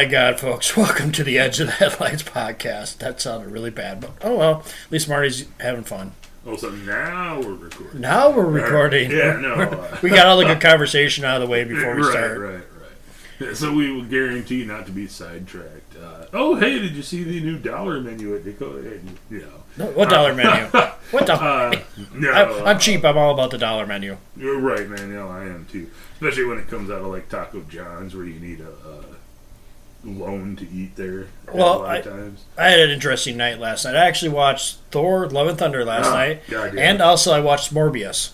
My god, folks. Welcome to the Edge of the Headlights podcast. That sounded really bad, but oh well. At least Marty's having fun. Oh, so now we're recording. Now we're recording. Yeah, no. uh, we got all the good conversation out of the way before we right, start. Right, right, Yeah, So we will guarantee not to be sidetracked. Uh, oh, hey, did you see the new dollar menu at Dakota? You know. No, What dollar menu? What dollar? Uh, no, I'm, I'm cheap. I'm all about the dollar menu. You're right, man. Yeah, I am too. Especially when it comes out of like Taco John's, where you need a, a loan to eat there. Well, a lot I- of times. I had an interesting night last night. I actually watched Thor: Love and Thunder last Oh, night, God, yeah. and also I watched Morbius.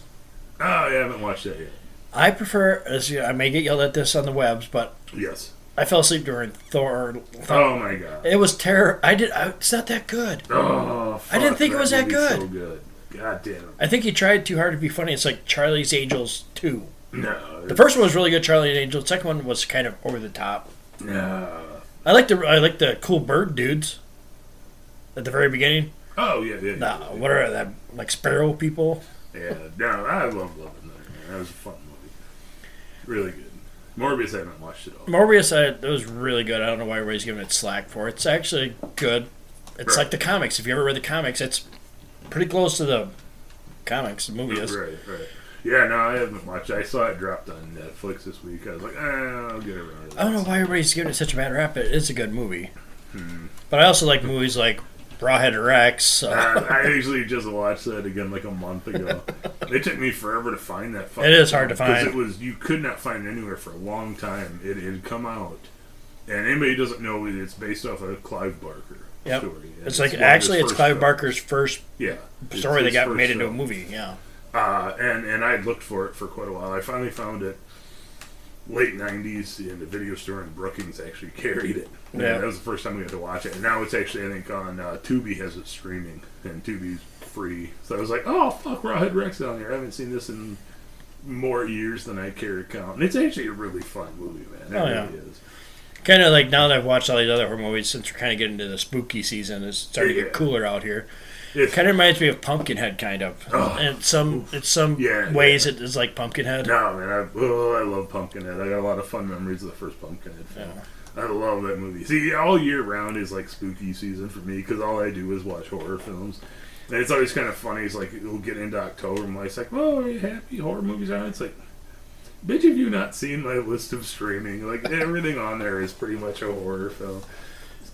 Oh, yeah, I haven't watched that yet. I prefer, as you know, I may get yelled at this on the webs, but Yes. I fell asleep during Thor. Oh my god. It was terror. I did. I, it's not that good. Oh, I didn't think it was that good. So good. God damn. it. I think he tried too hard to be funny. It's like Charlie's Angels two. No. The first one was really good, Charlie Angels. The second one was kind of over the top. No. I like the I like the cool bird dudes at the very beginning. Oh yeah, yeah. Nah, yeah. what are that like sparrow people? Yeah, no, I love Love and Thunder, man. That was a fun movie. Really good. Morbius, I haven't watched it all. Morbius, I, it was really good. I don't know why everybody's giving it slack for. It's actually good. It's Right. like the comics. If you ever read the comics, it's pretty close to the comics. The movie is. Right, right. Yeah, no, I haven't watched. it. I saw it dropped on Netflix this week. I was like, eh, I'll get around to. I don't know why everybody's giving it such a bad rap. But It is a good movie. Hmm. But I also like movies like Rawhead Rex. Uh, Uh, I actually just watched that again like a month ago. it took me forever to find that. It is hard to find. it was you could not find it anywhere for a long time. It had come out, and anybody who doesn't know it's based off of a Clive Barker Yep. story. And it's like one of his actually it's Clive. Barker's first yeah story that got made into a movie. Yeah. Uh, and and I had looked for it for quite a while. I finally found it late '90s in the video store, in Brookings actually carried it. And Yeah. that was the first time we got to watch it. And now it's actually I think on uh, Tubi has it streaming, and Tubi's free. So I was like, oh fuck, Rawhead Rex on here. I haven't seen this in more years than I care to count. And it's actually a really fun movie, man. It Oh, yeah. really is. Kind of like now that I've watched all these other horror movies, since we're kind of getting into the spooky season, it's starting to get cooler out here. It's, Kind of reminds me of Pumpkinhead, kind of. Oh. and some, it's some Yeah, ways yeah. it is like Pumpkinhead. no, man, I, oh, I love Pumpkinhead. I got a lot of fun memories of the first Pumpkinhead film. Yeah. I love that movie. See, all year round is like spooky season for me because all I do is watch horror films. And it's always kind of funny. It's like we'll get into October and it's like, "Oh, are you happy horror movies are?" on?" It's like, bitch, have you not seen my list of streaming? Like everything on there is pretty much a horror film.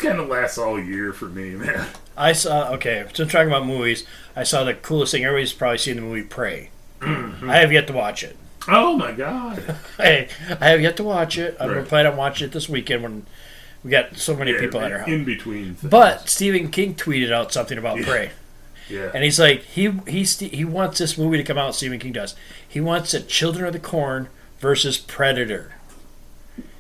It kind of lasts all year for me, man. I saw. Okay, so talking about movies, I saw the coolest thing. Everybody's probably seen the movie Prey. Mm-hmm. I have yet to watch it. Oh my god! Hey, I have yet to watch it. I'm Right. planning on watching it this weekend when we got so many Yeah, people at our house. in between. Things. But Stephen King tweeted out something about Yeah. Prey. yeah, And he's like, he he he wants this movie to come out. Stephen King does. He wants a Children of the Corn versus Predator.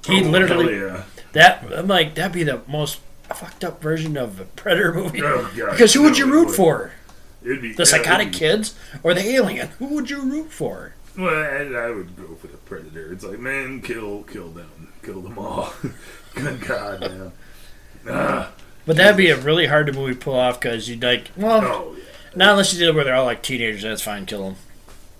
He Oh, literally yeah. that I'm like that'd be the most fucked up version of a Predator movie. Oh, God. because who would you root would. for? Be The psychotic be- kids or the alien? Who would you root for? Well, I, I would go for the predator. It's like, man, kill, kill them, kill them all. Good God, man. Ah, But that'd be a really hard to movie pull off because you'd like, well, oh not unless you did it where they're all like teenagers. That's fine, kill them.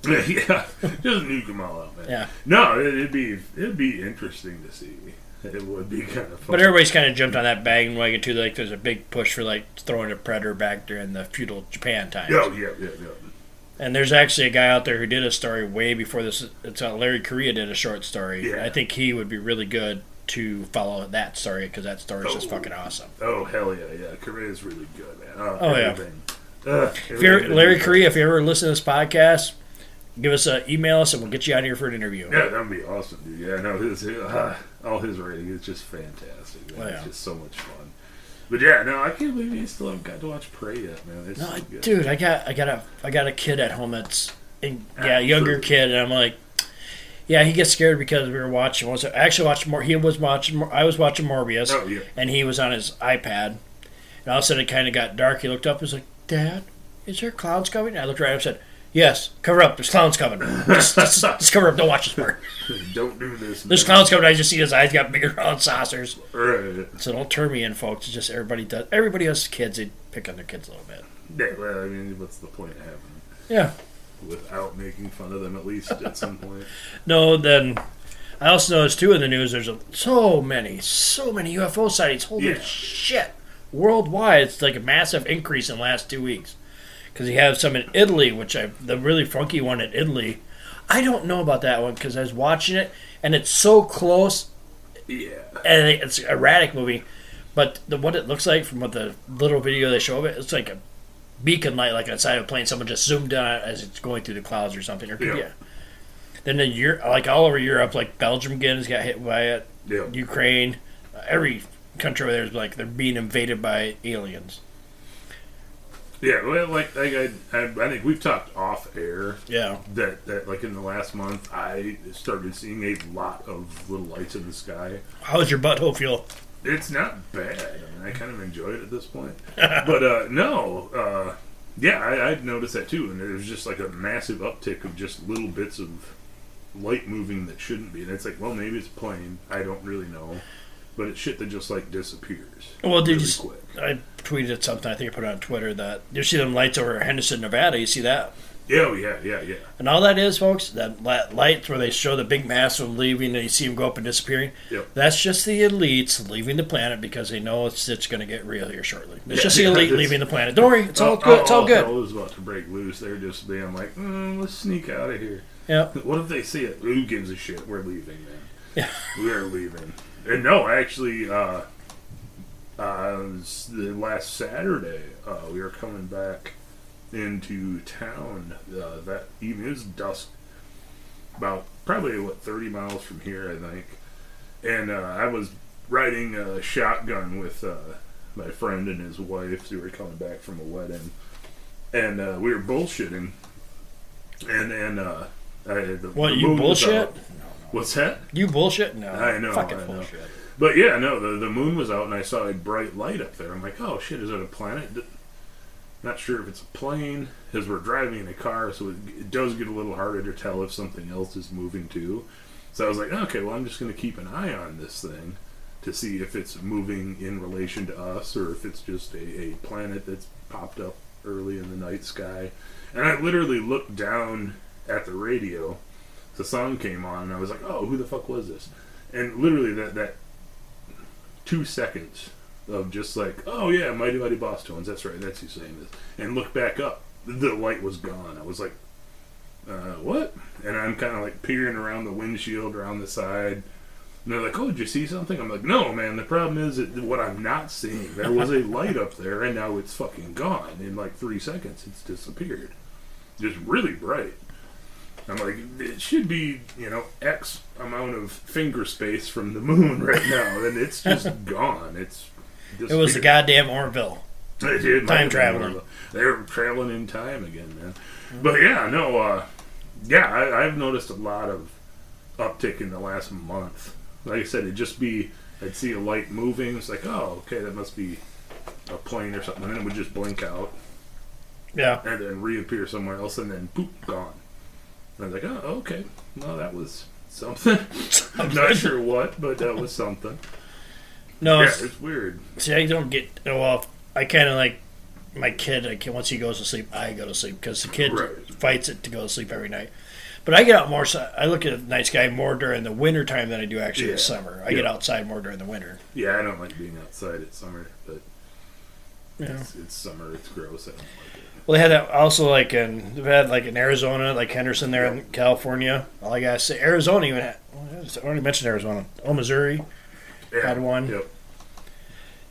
yeah, yeah. Just nuke them all out, man. Yeah. No, it, it'd be it'd be interesting to see. It would be kind of fun. But everybody's kind of jumped on that bandwagon too. Like, there's a big push for like throwing a predator back during the feudal Japan times. Oh yeah, yeah, yeah. And there's actually a guy out there who did a story way before this. It's uh, Larry Correia did a short story. Yeah. I think he would be really good to follow that story because that story is just Oh. fucking awesome. Oh hell yeah, yeah. Correia's really good, man. Oh, Oh, yeah. everything. Uh, If you're Larry Correia, if you ever listen to this podcast, give us a email us and we'll get you out here for an interview. Yeah, that'd be awesome, dude. Yeah, no, his uh, all his writing is just fantastic. Man. Oh, yeah. It's just so much fun. But yeah, no, I can't believe you still haven't got to watch Prey yet, man. It's No, so I- dude, I got I got a I got a kid at home that's in, yeah, a younger kid, and I'm like, yeah, he gets scared because we were watching. I actually watching more? He was watching. I was watching Morbius, Oh yeah. and he was on his iPad. And all of a sudden, it kind of got dark. He looked up. and was like, "Dad, is there clouds coming?" I looked right up and said, "Yes, cover up. There's clowns coming. Just, just, just cover up. Don't watch this part. Don't do this. There's man. clowns coming. I just see his eyes got bigger round saucers. Right. So don't turn me in, folks. It's just everybody does. Everybody has kids. They pick on their kids a little bit. Yeah, well, I mean, what's the point of having them Yeah. without making fun of them at least at some point? No, then I also noticed too in the news. There's a, so many, so many UFO sightings. Holy Yeah. shit! Worldwide, it's like a massive increase in the last two weeks. Because he have some in Italy, which I the really funky one in Italy. I don't know about that one because I was watching it and it's so close Yeah. and it's an erratic movie. But the, what it looks like from what the little video they show of it, it's like a beacon light, like outside of a plane. Someone just zoomed in on it as it's going through the clouds or something. Or Yeah. yeah. Then in Europe, like all over Europe, like Belgium again has got hit by it. Yeah. Ukraine, uh, every country over there is like they're being invaded by aliens. Yeah, well, like, like I, I, I think we've talked off air Yeah. that, that, like, in the last month, I started seeing a lot of little lights in the sky. How's your butthole feel? It's not bad. I mean, I kind of enjoy it at this point. but uh, no, uh, yeah, I, I'd noticed that too. And there's just like a massive uptick of just little bits of light moving that shouldn't be. And it's like, well, maybe it's a plane. I don't really know. But it's shit that just like disappears. Well, did really you? quick. I tweeted something. I think I put it on Twitter that you see them lights over Henderson, Nevada. You see that? Yeah, oh, yeah, yeah, yeah. And all that is, folks, that lights where they show the big mass of leaving and you see them go up and disappearing. Yep. That's just the elites leaving the planet because they know it's, it's going to get real here shortly. It's Yeah, just the elite leaving the planet. Don't worry, it's all Oh, good. It's oh, all oh, good. Hell was about to break loose. They're just being like, mm, let's sneak out of here. Yeah. What if they see it? Who gives a shit? We're leaving, man. Yeah. We are leaving. And no, actually, uh, uh, the last Saturday, uh, we were coming back into town uh, that evening. It was dusk, about probably what thirty miles from here, I think. And uh, I was riding a shotgun with uh, my friend and his wife. They were coming back from a wedding, and uh, we were bullshitting. And and uh, I, the, What, the you moon was bullshit? What's that? You bullshit? No. I know, Fucking I know. bullshit. But yeah, no, the the moon was out and I saw a bright light up there. I'm like, oh shit, is it a planet? Not sure if it's a plane, because we're driving in a car, so it, it does get a little harder to tell if something else is moving too. So I was like, okay, well, I'm just going to keep an eye on this thing to see if it's moving in relation to us or if it's just a, a planet that's popped up early in the night sky. And I literally looked down at the radio. The song came on, and I was like, oh, who the fuck was this? And literally, that, that two seconds of just like, oh yeah, Mighty Mighty Bosstones, that's right, that's who's saying this. And look back up, the light was gone. I was like, uh, what? And I'm kind of like peering around the windshield, around the side. And they're like, oh, did you see something? I'm like, no, man, the problem is that what I'm not seeing. There was a light up there, and now it's fucking gone. In like three seconds, it's disappeared. Just really bright. I'm like, it should be, you know, X amount of finger space from the moon right now, and it's just gone. It's It was the goddamn Orville. It might Time traveling. one of the- They're traveling in time again, man. But yeah, no, uh, yeah, I, I've noticed a lot of uptick in the last month. Like I said, it'd just be I'd see a light moving. It's like, oh, okay, that must be a plane or something, and then it would just blink out Yeah. and then reappear somewhere else, and then poop, gone. I was like, oh, okay, well, that was something. I'm not sure what, but that was something. No, Yeah, it's- it's weird. see, I don't get. oh, Well, I kind of like my kid. I can, once he goes to sleep, I go to sleep because the kid Right. fights it to go to sleep every night. But I get out more. so- I look at the night sky more during the winter time than I do actually Yeah. the summer. I get outside more during the winter. Yeah, I don't like being outside at summer, but Yeah. it's, it's summer. It's gross. I don't like it. Well, they had that also like in they've had like in Arizona, like Henderson there in California. All I gotta say, Arizona even had. I already mentioned Arizona. Oh, Missouri. Yeah. Had one. Yep.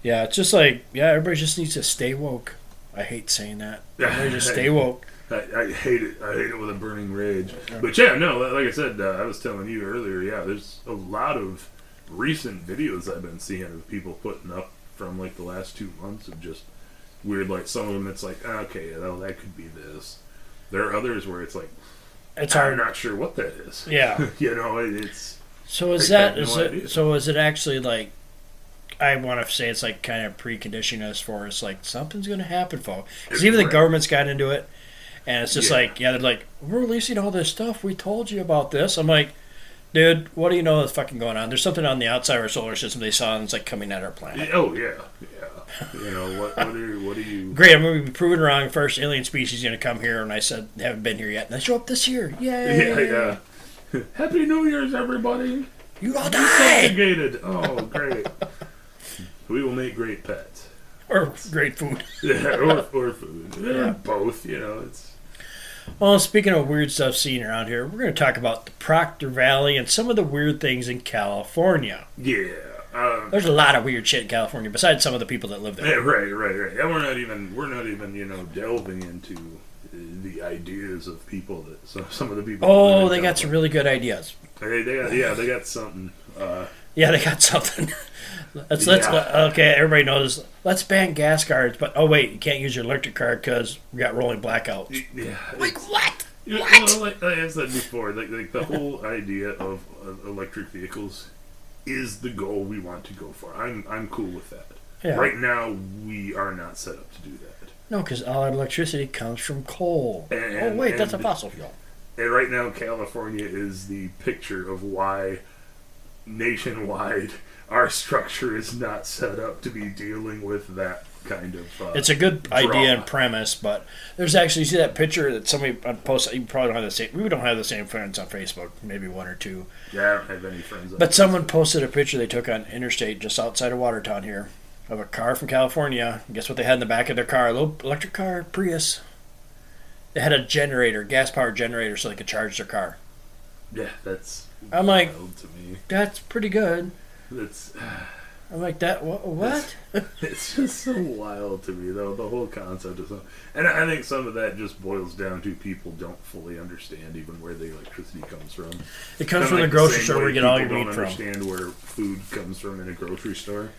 Yeah, it's just like yeah, everybody just needs to stay woke. I hate saying that. Yeah, Everybody just stay woke. I, I hate it. I hate it with a burning rage. But yeah, no, like I said, uh, I was telling you earlier. Yeah, there's a lot of recent videos I've been seeing of people putting up from like the last two months of just weird. Like some of them, it's like ah, okay, well, that could be this. There are others where it's like It's I'm hard. not sure what that is. Yeah. you know, it, it's So is that is no it? idea. So is it actually like? I want to say it's like kind of preconditioning us for it's like something's going to happen, folks. Because even the government's got into it, and it's just Yeah. like yeah, they're like we're releasing all this stuff. We told you about this. I'm like, dude, what do you know that's fucking going on? There's something on the outside of our solar system they saw and it's like coming at our planet. oh yeah, yeah. You know what? What are what are you? Great, I'm going to be proven wrong. First alien species going to come here, and I said they haven't been here yet. And they show up this year. Yay! Yeah, yeah. Happy New Year's, everybody. You all die! Oh, great. we will make great pets. Or great food. Yeah, or, or food. Yeah, Yeah. Both, you know, it's. Well, speaking of weird stuff seen around here, we're going to talk about the Proctor Valley and some of the weird things in California. Yeah. Um, There's a lot of weird shit in California, besides some of the people that live there. yeah, right, right, right. And we're not even, we're not even, you know, delving into uh, the ideas of people that, some, some of the people. Oh, they got some really good ideas. They, they got, yeah, they got something. Uh, Yeah, they got something. let's let's okay. Everybody knows. Let's ban gas cards, but oh wait, you can't use your electric card because we got rolling blackouts. yeah. Like what? You know, What? like, like I said before, like, like the whole idea of, of electric vehicles is the goal we want to go for. I'm I'm cool with that. Yeah. Right now, we are not set up to do that. No, because all our electricity comes from coal. And- oh wait, that's a fossil fuel. And right now, California is the picture of why nationwide our structure is not set up to be dealing with that kind of. Uh, It's a good draw. idea and premise, but there's actually you see that picture that somebody posted. You probably don't have the same. We don't have the same friends on Facebook, maybe one or two. yeah, I don't have any friends. on But someone posted a picture they took on interstate just outside of Watertown here of a car from California. Guess what they had in the back of their car? A little electric car, Prius. They had a generator, gas powered generator, so they could charge their car. yeah, that's. I'm like- to me. That's pretty good. That's. I'm like that. What? what? It's just so wild to me, though. The whole concept of some, and I think some of that just boils down to people don't fully understand even where the electricity comes from. It comes Kinda from the grocery store where you get all your meat don't from. Understand where food comes from in a grocery store.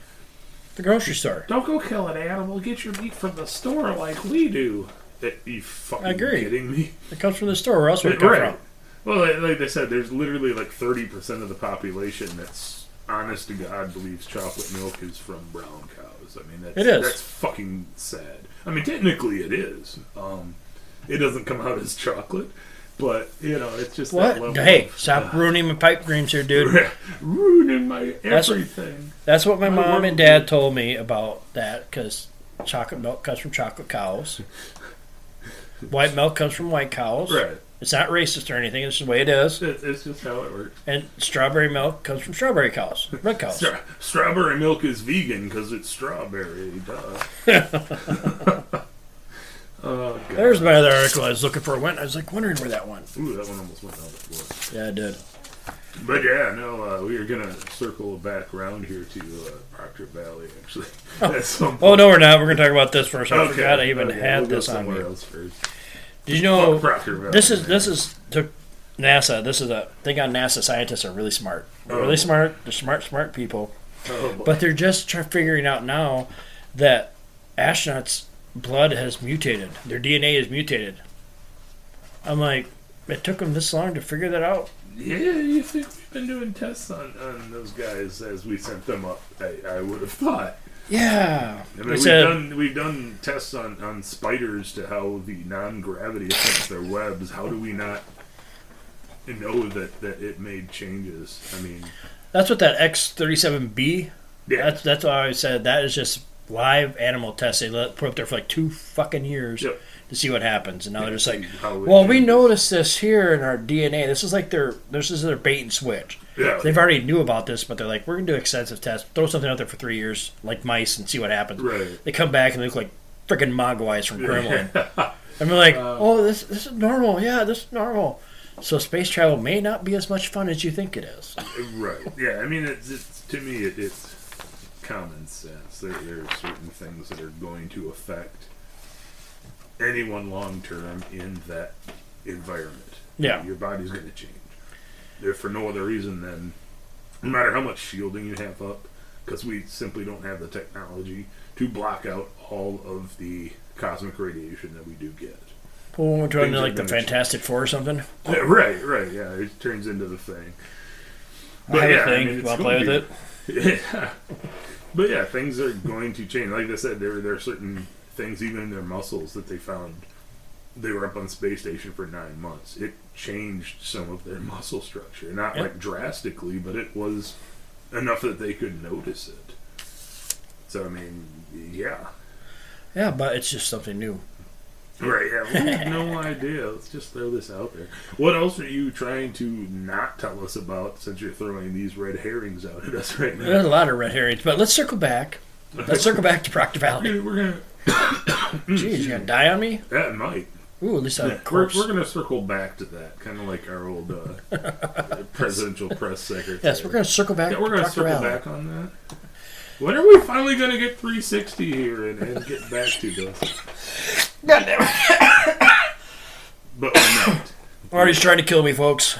The grocery store. Don't go kill an animal. Get your meat from the store like we do. That you fucking I agree. kidding me? It comes from the store. Where else would it come Right. from? Well, like, like they said, there's literally like 30% of the population that's honest to God believes chocolate milk is from brown cows. I mean, that's, It is. That's fucking sad. I mean, technically it is. Um, it doesn't come out as chocolate, but, you know, it's just that What? Hey, of- stop ruining my pipe dreams here, dude. ruining my everything. That's what my My mom and dad told me about that because chocolate milk comes from chocolate cows. White milk comes from white cows. Right. It's not racist or anything. It's just the way it is. It's, it's just how it works. And strawberry milk comes from strawberry cows, red cows. Stra- strawberry milk is vegan because it's strawberry. Duh. oh. There's my other article. I was looking for. Went. I was like wondering where that went. Ooh, that one almost went out the floor. Yeah, it did. But yeah, no, uh, we are gonna circle back around here to uh, Proctor Valley. Actually, some Oh no, we're not. We're gonna talk about this first. I Okay, forgot I even okay, had we'll this on me. Somewhere else first. Did you know? Fuck Proctor Valley. This is this is to NASA. This is a thing on NASA. Scientists are really smart. They're Oh. really smart. They're smart, smart people. Oh. But they're just try- figuring out now that astronauts' blood has mutated. Their DNA is mutated. I'm like, it took them this long to figure that out. yeah, you think we've been doing tests on, on those guys as we sent them up? I, I would have thought. Yeah. I mean, we've said, done we've done tests on, on spiders to how the non gravity affects their webs. How do we not know that, that it made changes? I mean, that's what that X37B. yeah, That's that's why I said that is just live animal tests. They let put up there for like two fucking years Yep. to see what happens, and now they're just like, well, we noticed this here in our DNA. This is like their this is their bait and switch. Yeah, They've already knew about this, but they're like, we're gonna do extensive tests, throw something out there for three years, like mice, and see what happens. right. They come back and they look like freaking mogwais from Gremlin. and we're like, Uh, oh, this this is normal. Yeah, this is normal. So space travel may not be as much fun as you think it is. Right. Yeah. I mean, it's, it's to me, it, it's common sense. There, there are certain things that are going to affect anyone long term in that environment. Yeah. Your body's going to change. If for no other reason than, no matter how much shielding you have up, because we simply don't have the technology to block out all of the cosmic radiation that we do get. Well, when we're to like the gonna change. Fantastic Four or something. Yeah, right. Right. Yeah. It turns into the thing. I have yeah, a thing. I mean, it's I'll gonna play with it. Yeah. But yeah, things are going to change. Like I said, there there are certain things, even in their muscles, that they found. They were up on space station for nine months. It changed some of their muscle structure, not Yeah. like drastically, but it was enough that they could notice it. So I mean, yeah, Yeah, but it's just something new. Right, yeah, we have no idea. Let's just throw this out there. What else are you trying to not tell us about since you're throwing these red herrings out at us right now? There's a lot of red herrings, but let's circle back. Let's circle back to Proctor Valley. We're gonna, Jeez, you gonna die on me? that might. Ooh, at least I'm Yeah, we're, we're gonna circle back to that, kind of like our old uh, presidential press secretary. Yes, we're gonna circle back. Yeah, we're to gonna circle back on that. When are we finally gonna get 360 here and, and get back to this? God damn it. But we're not. Marty's trying to kill me, folks.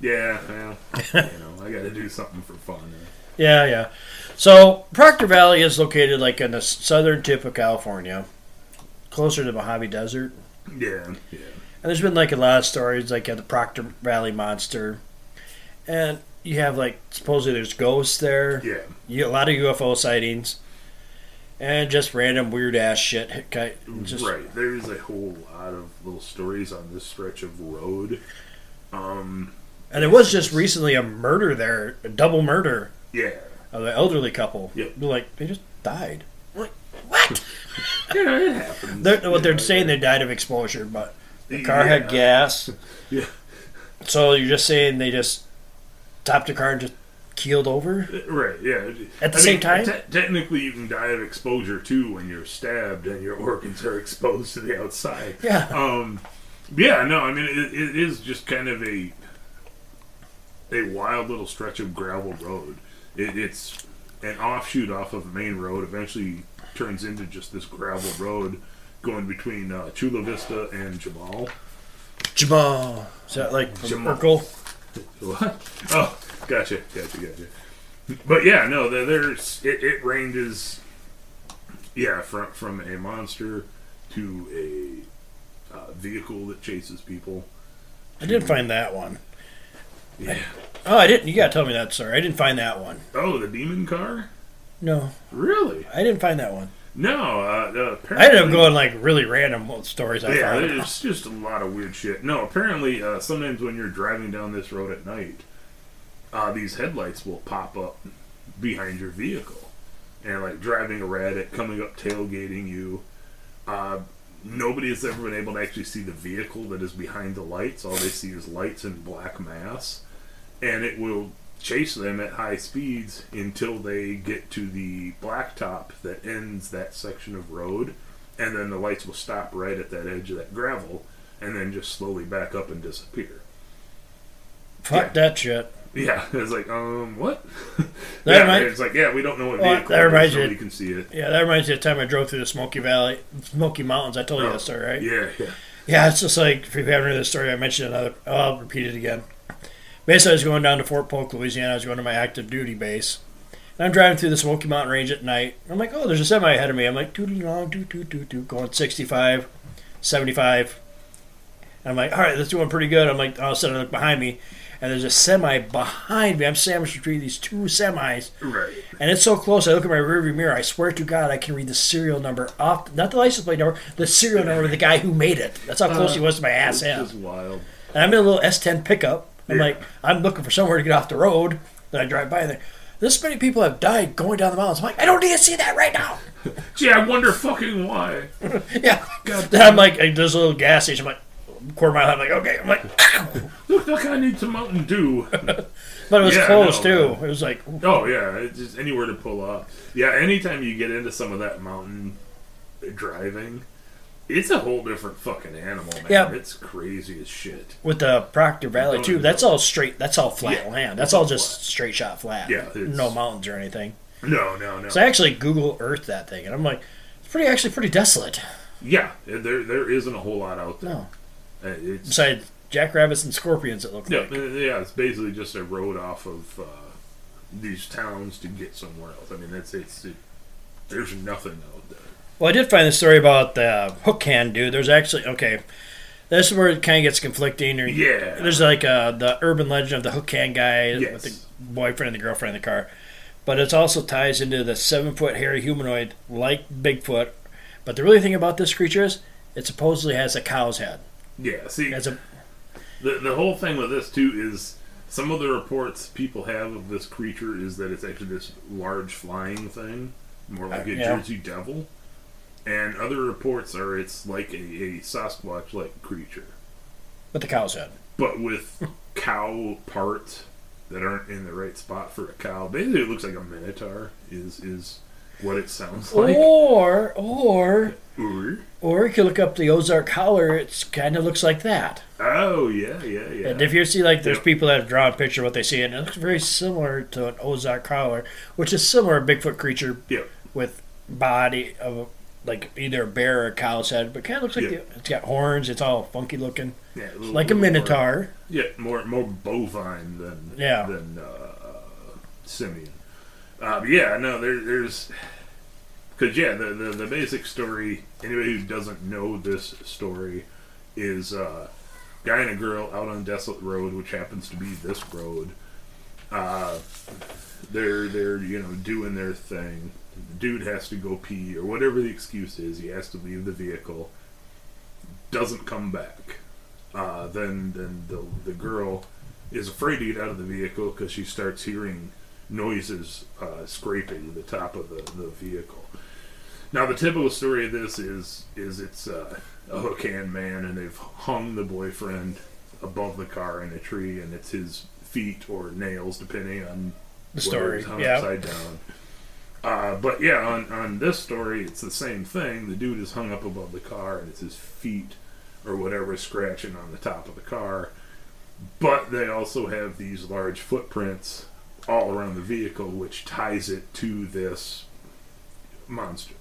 Yeah, well, you know, I got to do something for fun. Yeah, yeah. So Proctor Valley is located like in the southern tip of California, closer to the Mojave Desert. Yeah, yeah. And there's been like a lot of stories, like uh, the Proctor Valley monster, and you have like supposedly there's ghosts there. Yeah, You, a lot of UFO sightings, and just random weird ass shit. Just, right. There's a whole lot of little stories on this stretch of road. Um, And there was just recently a murder there, a double murder yeah, of an elderly couple. Yep. Like they just died. Like what? yeah, it happens. They're, what they're Yeah, saying they died of exposure, but the yeah. car had gas. Yeah. So you're just saying they just stopped the car and just keeled over? Right, yeah. At the I same mean, time? te- technically, you can die of exposure too when you're stabbed and your organs are exposed to the outside. Yeah. Um, yeah, no, I mean it, it is just kind of a a wild little stretch of gravel road. It, it's an offshoot off of the main road. Eventually, turns into just this gravel road going between uh, Chula Vista and Jamal. Jamal. Is that like Jamal. Urkel? What? Oh, gotcha, gotcha, gotcha. But yeah, no, there's it, it ranges, yeah, from from a monster to a uh, vehicle that chases people. I didn't find that one. Yeah. Oh, I didn't. You gotta tell me that story. I didn't find that one. Oh, the demon car? No, Really? I didn't find that one. No. Uh, I ended up going like really random stories. I Yeah, found. there's just a lot of weird shit. No, apparently, uh, sometimes when you're driving down this road at night, uh, these headlights will pop up behind your vehicle, and like driving around it, coming up, tailgating you. Uh, nobody has ever been able to actually see the vehicle that is behind the lights. All they see is lights and black mass, and it will chase them at high speeds until they get to the blacktop that ends that section of road and then the lights will stop right at that edge of that gravel and then just slowly back up and disappear. Fuck that shit. Yeah, it's like, um, what? That yeah, remind- it's like, yeah, we don't know what Well, that reminds you- can see it. Yeah, that reminds me of the time I drove through the Smoky Valley, Smoky Mountains. I told you Oh, that story, right? Yeah, yeah. Yeah, it's just like if you haven't heard this story, I mentioned another. oh, I'll repeat it again. Basically, I was going down to Fort Polk, Louisiana. I was going to my active duty base. And I'm driving through the Smoky Mountain Range at night. I'm like, oh, there's a semi ahead of me. I'm like, doo doo doo doo doo doo, going 65, 75. And I'm like, all right, that's doing pretty good. I'm like, all of a sudden I look behind me, and there's a semi behind me. I'm sandwiched between these two semis, Right. and it's so close. I look at my rearview mirror. I swear to God, I can read the serial number off, not the license plate number, the serial number of the guy who made it. That's how close he uh, was to my ass end. just wild. And I'm in a little S10 pickup. I'm Yeah. like, I'm looking for somewhere to get off the road. Then I drive by there. This many people have died going down the mountains. I'm like, I don't need to see that right now. Gee, I wonder fucking why. yeah. God Then I'm like, there's a little gas station. I'm like, quarter mile. I'm like, okay. I'm like, Look, look, I need some Mountain Dew. but it was Yeah, close no, too. It was like, oh yeah, it's just anywhere to pull up. Yeah, anytime you get into some of that mountain driving, it's a whole different fucking animal, man. Yeah. It's crazy as shit. with the Proctor Valley too. That's all straight. That's all flat Yeah, land. That's all just flat. straight shot flat. Yeah, no mountains or anything. No, no, no. So I actually Google Earth that thing, and I'm like, it's pretty actually pretty desolate. Yeah, there there isn't a whole lot out there. No, Uh, It's besides jackrabbits and scorpions, it looked yeah, like. uh, yeah. It's basically just a road off of uh, these towns to get somewhere else. I mean, it's it's it, there's nothing out there. Well, I did find the story about the hook hand dude. There's actually okay. This is where it kind of gets conflicting. Or Yeah. there's like uh, the urban legend of the hook hand guy Yes. with the boyfriend and the girlfriend in the car, but it also ties into the seven foot hairy humanoid like Bigfoot. But the really thing about this creature is it supposedly has a cow's head. Yeah, see, as a the the whole thing with this too is some of the reports people have of this creature is that it's actually this large flying thing, more like a Uh, yeah. Jersey Devil. And other reports are it's like a, a Sasquatch-like creature, With the cow's head. but with cow parts that aren't in the right spot for a cow. Basically, it looks like a minotaur. Is is what it sounds like. Or, or, Or- or you look up the Ozark Howler. It kind of looks like that. Oh yeah, yeah, yeah. And if you see, like, there's Yep. people that have drawn a picture of what they see, and it looks very similar to an Ozark Howler, which is similar a Bigfoot creature Yep. with body of like either a bear or a cow's head, but kind of looks like Yeah. the, it's got horns. It's all funky looking, Yeah, little- like a little more- minotaur. Yeah, more more bovine than Yeah. than uh, simian. Uh, yeah, no, there, there's because yeah, the, the the basic story. Anybody who doesn't know this story is uh, guy and a girl out on desolate road, which happens to be this road. Uh, they're they're you know doing their thing. The dude has to go pee or whatever the excuse is. He has to leave the vehicle. Doesn't come back. Uh, then then the the girl is afraid to get out of the vehicle because she starts hearing noises uh, scraping the top of the, the vehicle. Now the typical story of this is is it's uh, a hook hand man and they've hung the boyfriend above the car in a tree and it's his feet or nails depending on The story, hung yeah. upside down. Uh, but yeah, on, on this story, it's the same thing. The dude is hung up above the car, and it's his feet or whatever scratching on the top of the car. But they also have these large footprints all around the vehicle, which ties it to this monster.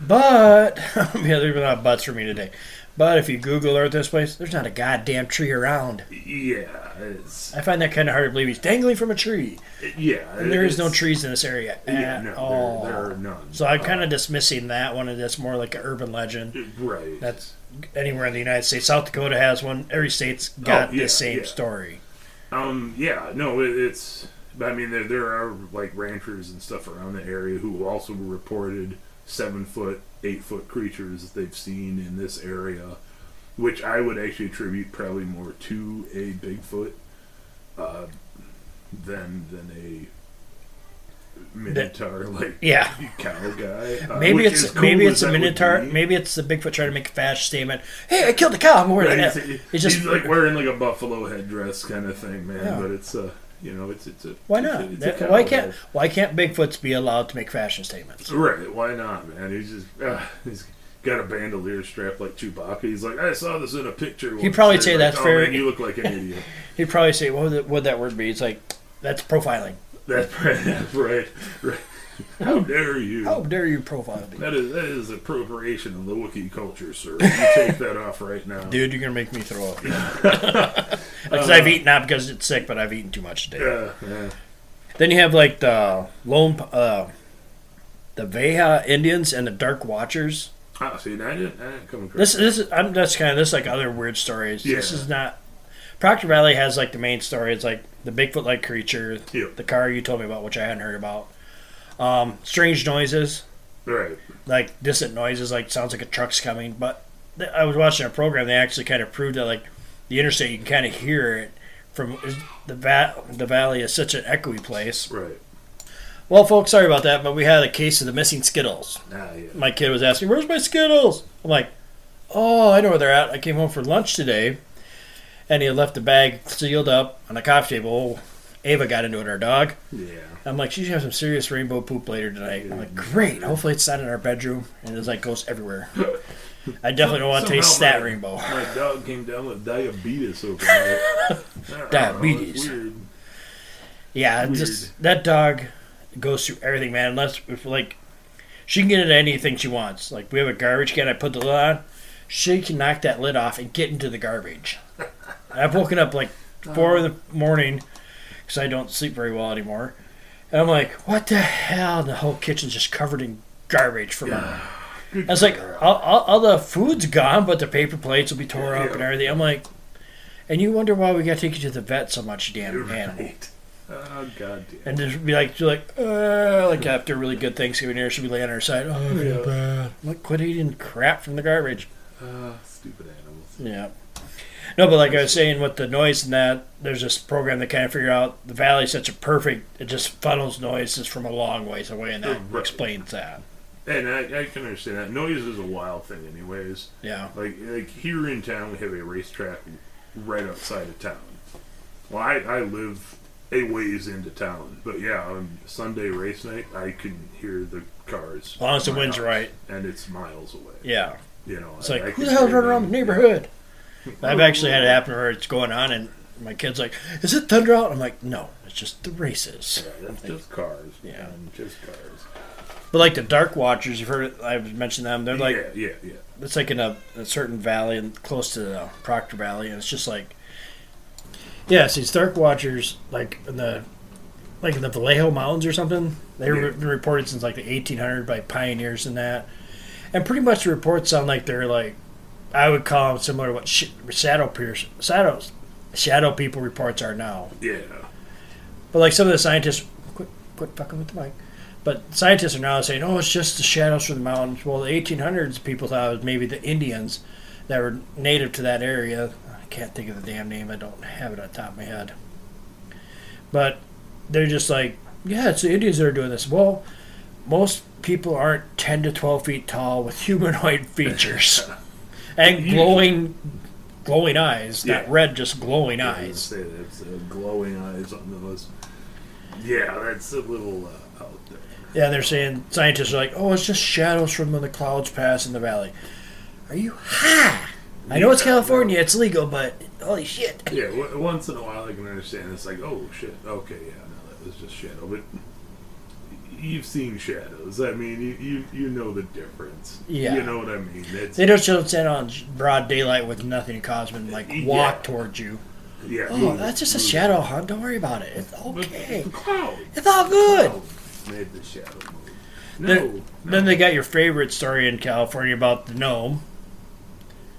But yeah, there's been a butts for me today. But if you Google Earth this place, there's not a goddamn tree around. Yeah, it's I find that kind of hard to believe. He's dangling from a tree, yeah. and there is no trees in this area Yeah, at no, all. there, there are none. So I'm kind Uh, of dismissing that one, and that's more like an urban legend. right. That's anywhere in the United States. South Dakota has one. Every state's got Oh, yeah, the same yeah. story. Um, yeah, no, it, it's. I mean, there there are like ranchers and stuff around the area who also reported seven foot, eight foot creatures that they've seen in this area, which I would actually attribute probably more to a Bigfoot, uh, than than a minotaur like Yeah. cow guy. Uh, Maybe it's cool maybe it's a minotaur. Maybe it's the Bigfoot trying to make a fashion statement. Hey, I killed a cow. I'm wearing Right, it. he's, It's just he's like wearing like a buffalo headdress kind of thing, man. Yeah. But it's uh, you know, it's it's a why it's a- not? it's That- why can't why can't Bigfoots be allowed to make fashion statements? Right? Why not, man? He's just uh, he's got a bandolier strapped like Chewbacca. He's like, I saw this in a picture. He'd probably say like, that's oh, very- Man, you look like an idiot. He'd probably say, "What would, that, what would that word be?" It's like that's profiling. That's right. That's right. right. How dare you? How dare you profile me, That is that is appropriation of the Wookiee culture, sir. You take that off right now. dude? You're gonna make me throw up. Because I've eaten not because it's sick, but I've eaten too much today. Yeah, yeah. Then you have like the lone, uh, the Veja Indians and the Dark Watchers. Ah, see, I didn't, I didn't come across. This this is I'm that's kind of this like other weird stories. Yeah. This is not. Proctor Valley has like the main story. It's like the Bigfoot like creature, Yeah. the car you told me about, which I hadn't heard about. Um, strange noises, right. like distant noises, like sounds like a truck's coming. But th- I was watching a program. They actually kind of proved that like the interstate, you can kind of hear it from the va- the valley is such an echoey place. Right. Well, folks, sorry about that, but we had a case of the missing Skittles. Ah, yeah. My kid was asking, "Where's my Skittles?" I'm like, "Oh, I know where they're at. I came home for lunch today, and he had left the bag sealed up on the coffee table. Ava got into it, our dog. Yeah. I'm like, she's gonna have some serious rainbow poop later tonight. I'm like, great. Hopefully, it's not in our bedroom, and it's like goes everywhere. I definitely don't want to taste Somehow that my- rainbow. My dog came down with diabetes overnight. Don't know, Diabetes. weird. Yeah, Weird. just that dog goes through everything, man. Unless if like she can get into anything she wants. Like we have a garbage can, I put the lid on. She can knock that lid off and get into the garbage. I've woken up like four in the morning because I don't sleep very well anymore, and I'm like, "What the hell?" And the whole kitchen's just covered in garbage from her. I was like, all, all, all the food's gone, but the paper plates will be tore up and everything. I'm like, and you wonder why we got to take you to the vet so much, damn animal. Right. Oh god damn. And just be like, you're like, uh, like after a really good Thanksgiving dinner, she'll be laying on her side. Oh, Yeah. bad. Like, quit eating crap from the garbage. Ah, stupid animals. Yeah. No, but like I was saying, with the noise and that, there's this program that kind of figure out the valley's such a perfect, it just funnels noises from a long ways away, and that oh, Right. explains that. And I, I can understand that. Noise is a wild thing, anyways. Yeah. Like like here in town, we have a racetrack right outside of town. Well, I, I live a ways into town, but yeah, on Sunday race night, I can hear the cars. As long as the wind's house, right. and it's miles away. Yeah. You know, It's I- like, I who the hell's running around the neighborhood? I've actually had it happen where it's going on, and my kid's like, "Is it thunder out?" I'm like, "No, it's just the races." Yeah, that's just cars. Yeah. man, just cars. But like the Dark Watchers, you've heard it. I've mentioned them. They're like yeah, yeah, yeah. it's like in a, a certain valley and close to the Proctor Valley, and it's just like, yeah, it's these Dark Watchers, like in the, like in the Vallejo Mountains or something. They've Yeah. been reported since like the 1800 by pioneers and that, and pretty much the reports sound like they're like, I would call them similar to what sh- shadow pierce shadows, shadow people reports are now. Yeah. But like some of the scientists, quit, quit fucking with the mic. But scientists are now saying, "Oh, it's just the shadows from the mountains." Well, the 1800s people thought it was maybe the Indians that were native to that area. I can't think of the damn name. I don't have it on top of my head. But they're just like, "Yeah, it's the Indians that are doing this." Well, most people aren't 10 to 12 feet tall with humanoid features and glowing, glowing eyes. Yeah. red, just glowing I gonna eyes. say that's uh, glowing eyes on those. Yeah, that's a little uh, out there. Yeah, they're saying scientists are like, "Oh, it's just shadows from when the clouds pass in the valley." Are you high? I know it's Yeah, California; it's legal, but holy shit! Yeah, w- once in a while I can understand. It's like, oh shit, okay, yeah, no, that was just shadow. But you've seen shadows. I mean, you you, you know the difference. Yeah. you know what I mean. It's They don't just stand on broad daylight with nothing to cause them to, like Yeah. walk towards you. yeah. Oh, move that's just a shadow, huh? Don't worry about it. It's okay. the cloud, It's all good. made the shadow move. No, Then, no. then they got your favorite story in California about the gnome.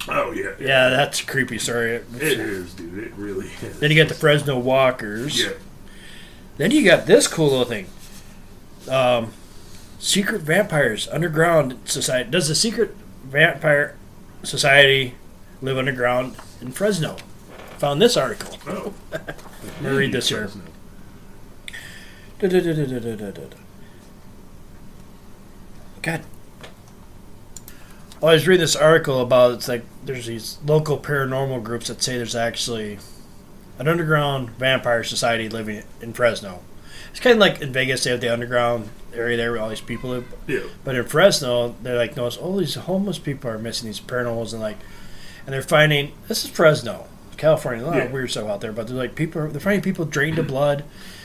Oh yeah, Yeah, that's a creepy story. It is, dude. It really is. Then you got the Fresno Walkers. yeah. Then you got this cool little thing. Um, Secret Vampires Underground Society. Does the Secret Vampire Society live underground in Fresno? Found this article. Oh. Let me read this here. God. Oh, I was reading this article about it's like there's these local paranormal groups that say there's actually an underground vampire society living in Fresno. It's kind of like in Vegas, they have the underground area there where all these people live. Yeah. But in Fresno, they're like, notice, oh, these homeless people are missing these paranormals and like, and they're finding this is Fresno, California. A lot Yeah. of weird stuff out there, but they're like people, they're finding people drained of blood,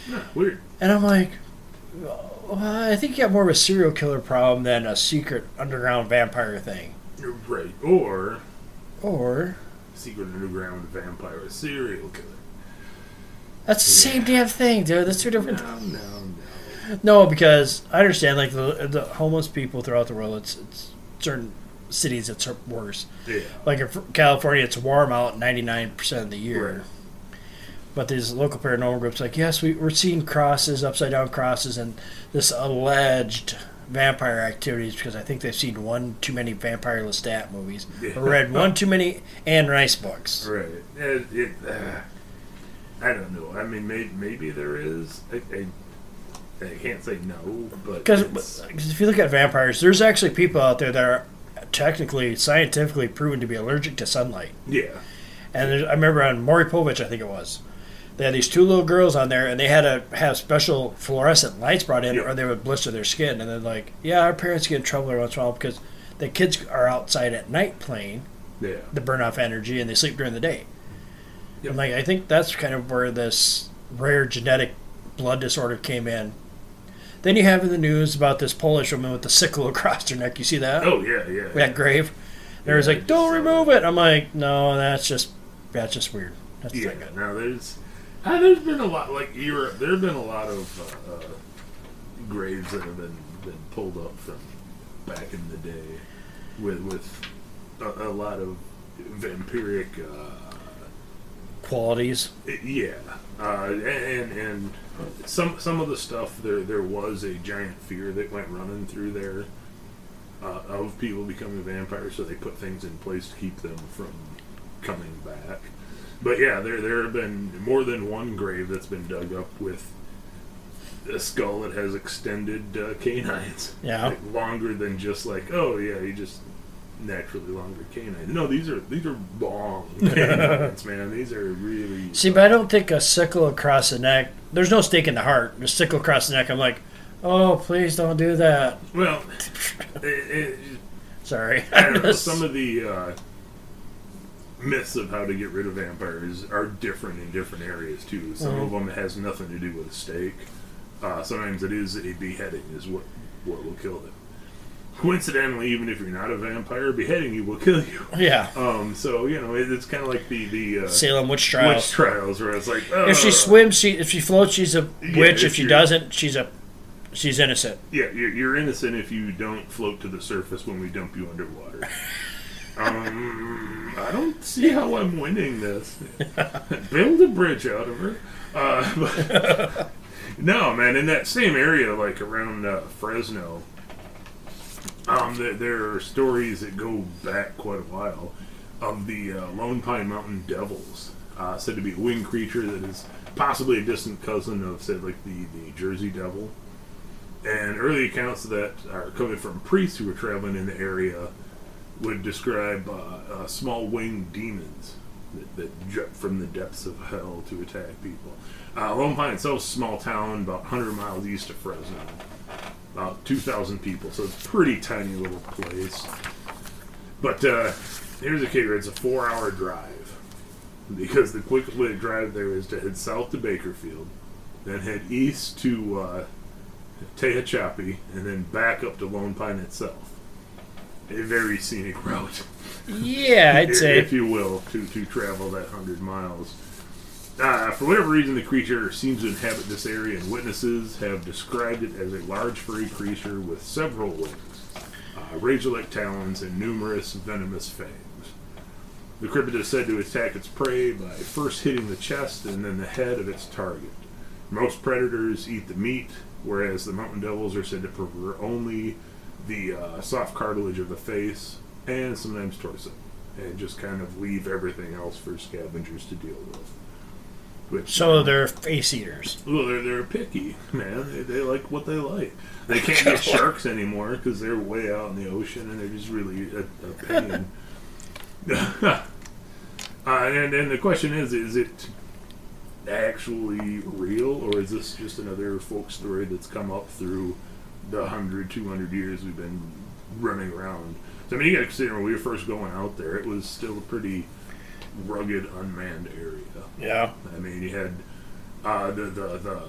Nah, weird. and I'm like, well, I think you got more of a serial killer problem than a secret underground vampire thing, You're right. Or or secret underground vampire serial killer. That's the same damn thing, dude. That's two different. No, no, no. No, because I understand like the the homeless people throughout the world. It's it's certain cities it's worse. Yeah. Like in California, it's warm out ninety nine percent of the year. Right. But these local paranormal groups, like yes, we, we're seeing crosses, upside down crosses, and this alleged vampire activities because I think they've seen one too many vampire Lestat movies, Yeah. or read one too many Anne Rice books. Right. It, it, uh, I don't know. I mean, maybe, maybe there is. I, I, I can't say no, but Because if you look at vampires, there's actually people out there that are technically, scientifically proven to be allergic to sunlight. yeah, And I remember on Maury Povich, I think it was, they had these two little girls on there, and they had to have special fluorescent lights brought in, Yeah. or they would blister their skin. And then like, yeah, our parents get in trouble every once in a while because the kids are outside at night playing yeah, to burn off energy, and they sleep during the day. Yep. And like, I think that's kind of where this rare genetic blood disorder came in. Then you have in the news about this Polish woman with the sickle across her neck. You see that? oh yeah, yeah. That grave. There was Yeah, I like, don't remove that. it. I'm like, no, that's just that's just weird. That's Yeah. good. Now there's, uh, there's been a lot like Europe. There have been a lot of uh, uh, graves that have been been pulled up from back in the day, with with a, a lot of vampiric. Uh, Qualities. Yeah, uh, and and some some of the stuff there there was a giant fear that went running through there uh, of people becoming vampires, so they put things in place to keep them from coming back. But yeah, there there have been more than one grave that's been dug up with a skull that has extended uh, canines. Yeah. Like, longer than just like, oh yeah, he just naturally longer canines. No, these are these are long canines, man. These are really. See, but I don't think a sickle across the neck. There's no stake in the heart. A sickle across the neck. I'm like, oh, please don't do that. Well, it, it, Sorry. I don't know. Some of the uh, myths of how to get rid of vampires are different in different areas too. Some of them has nothing to do with a stake. Uh, sometimes it is a beheading is what what will kill them. Coincidentally, even if you're not a vampire, beheading you will kill you. yeah. Um, so you know it, it's kind of like the the uh, Salem witch trials. witch trials where it's like uh, If she swims, she if she floats, she's a Yeah, witch. if if she doesn't, she's a she's innocent. Yeah, you're, you're innocent if you don't float to the surface when we dump you underwater. um, I don't see how I'm winning this. Build a bridge out of her. Uh, but, no, man, in that same area, like around uh, Fresno, um, there, there are stories that go back quite a while of the uh, Lone Pine Mountain Devils, uh, said to be a winged creature that is possibly a distant cousin of, say, like the, the Jersey Devil. And early accounts of that are coming from priests who were traveling in the area, would describe uh, uh, small winged demons that, that jump from the depths of hell to attack people. Uh, Lone Pine itself is a small town about 100 miles east of Fresno, about 2,000 people, so it's a pretty tiny little place. But uh, here's a kicker it's a four hour drive because the quickest way to drive there is to head south to Bakersfield, then head east to uh, Tehachapi, and then back up to Lone Pine itself. A very scenic route, Yeah, I'd if- say. if you will, to, to travel that hundred miles. Uh, for whatever reason, the creature seems to inhabit this area, and witnesses have described it as a large furry creature with several wings, uh, razor-like talons, and numerous venomous fangs. The cryptid is said to attack its prey by first hitting the chest and then the head of its target. Most predators eat the meat, whereas the mountain devils are said to prefer only the uh, soft cartilage of the face and sometimes torso, and just kind of leave everything else for scavengers to deal with. Which, So they're face eaters. well, they're they're picky, man. They, they like what they like. They can't get sharks anymore because they're way out in the ocean and they're just really a, a pain. uh, and and the question is, is it actually real or is this just another folk story that's come up through the 100, 200 years we've been running around? So I mean, you got to consider when we were first going out there, it was still a pretty rugged, unmanned area. Yeah. I mean, you had uh, the, the the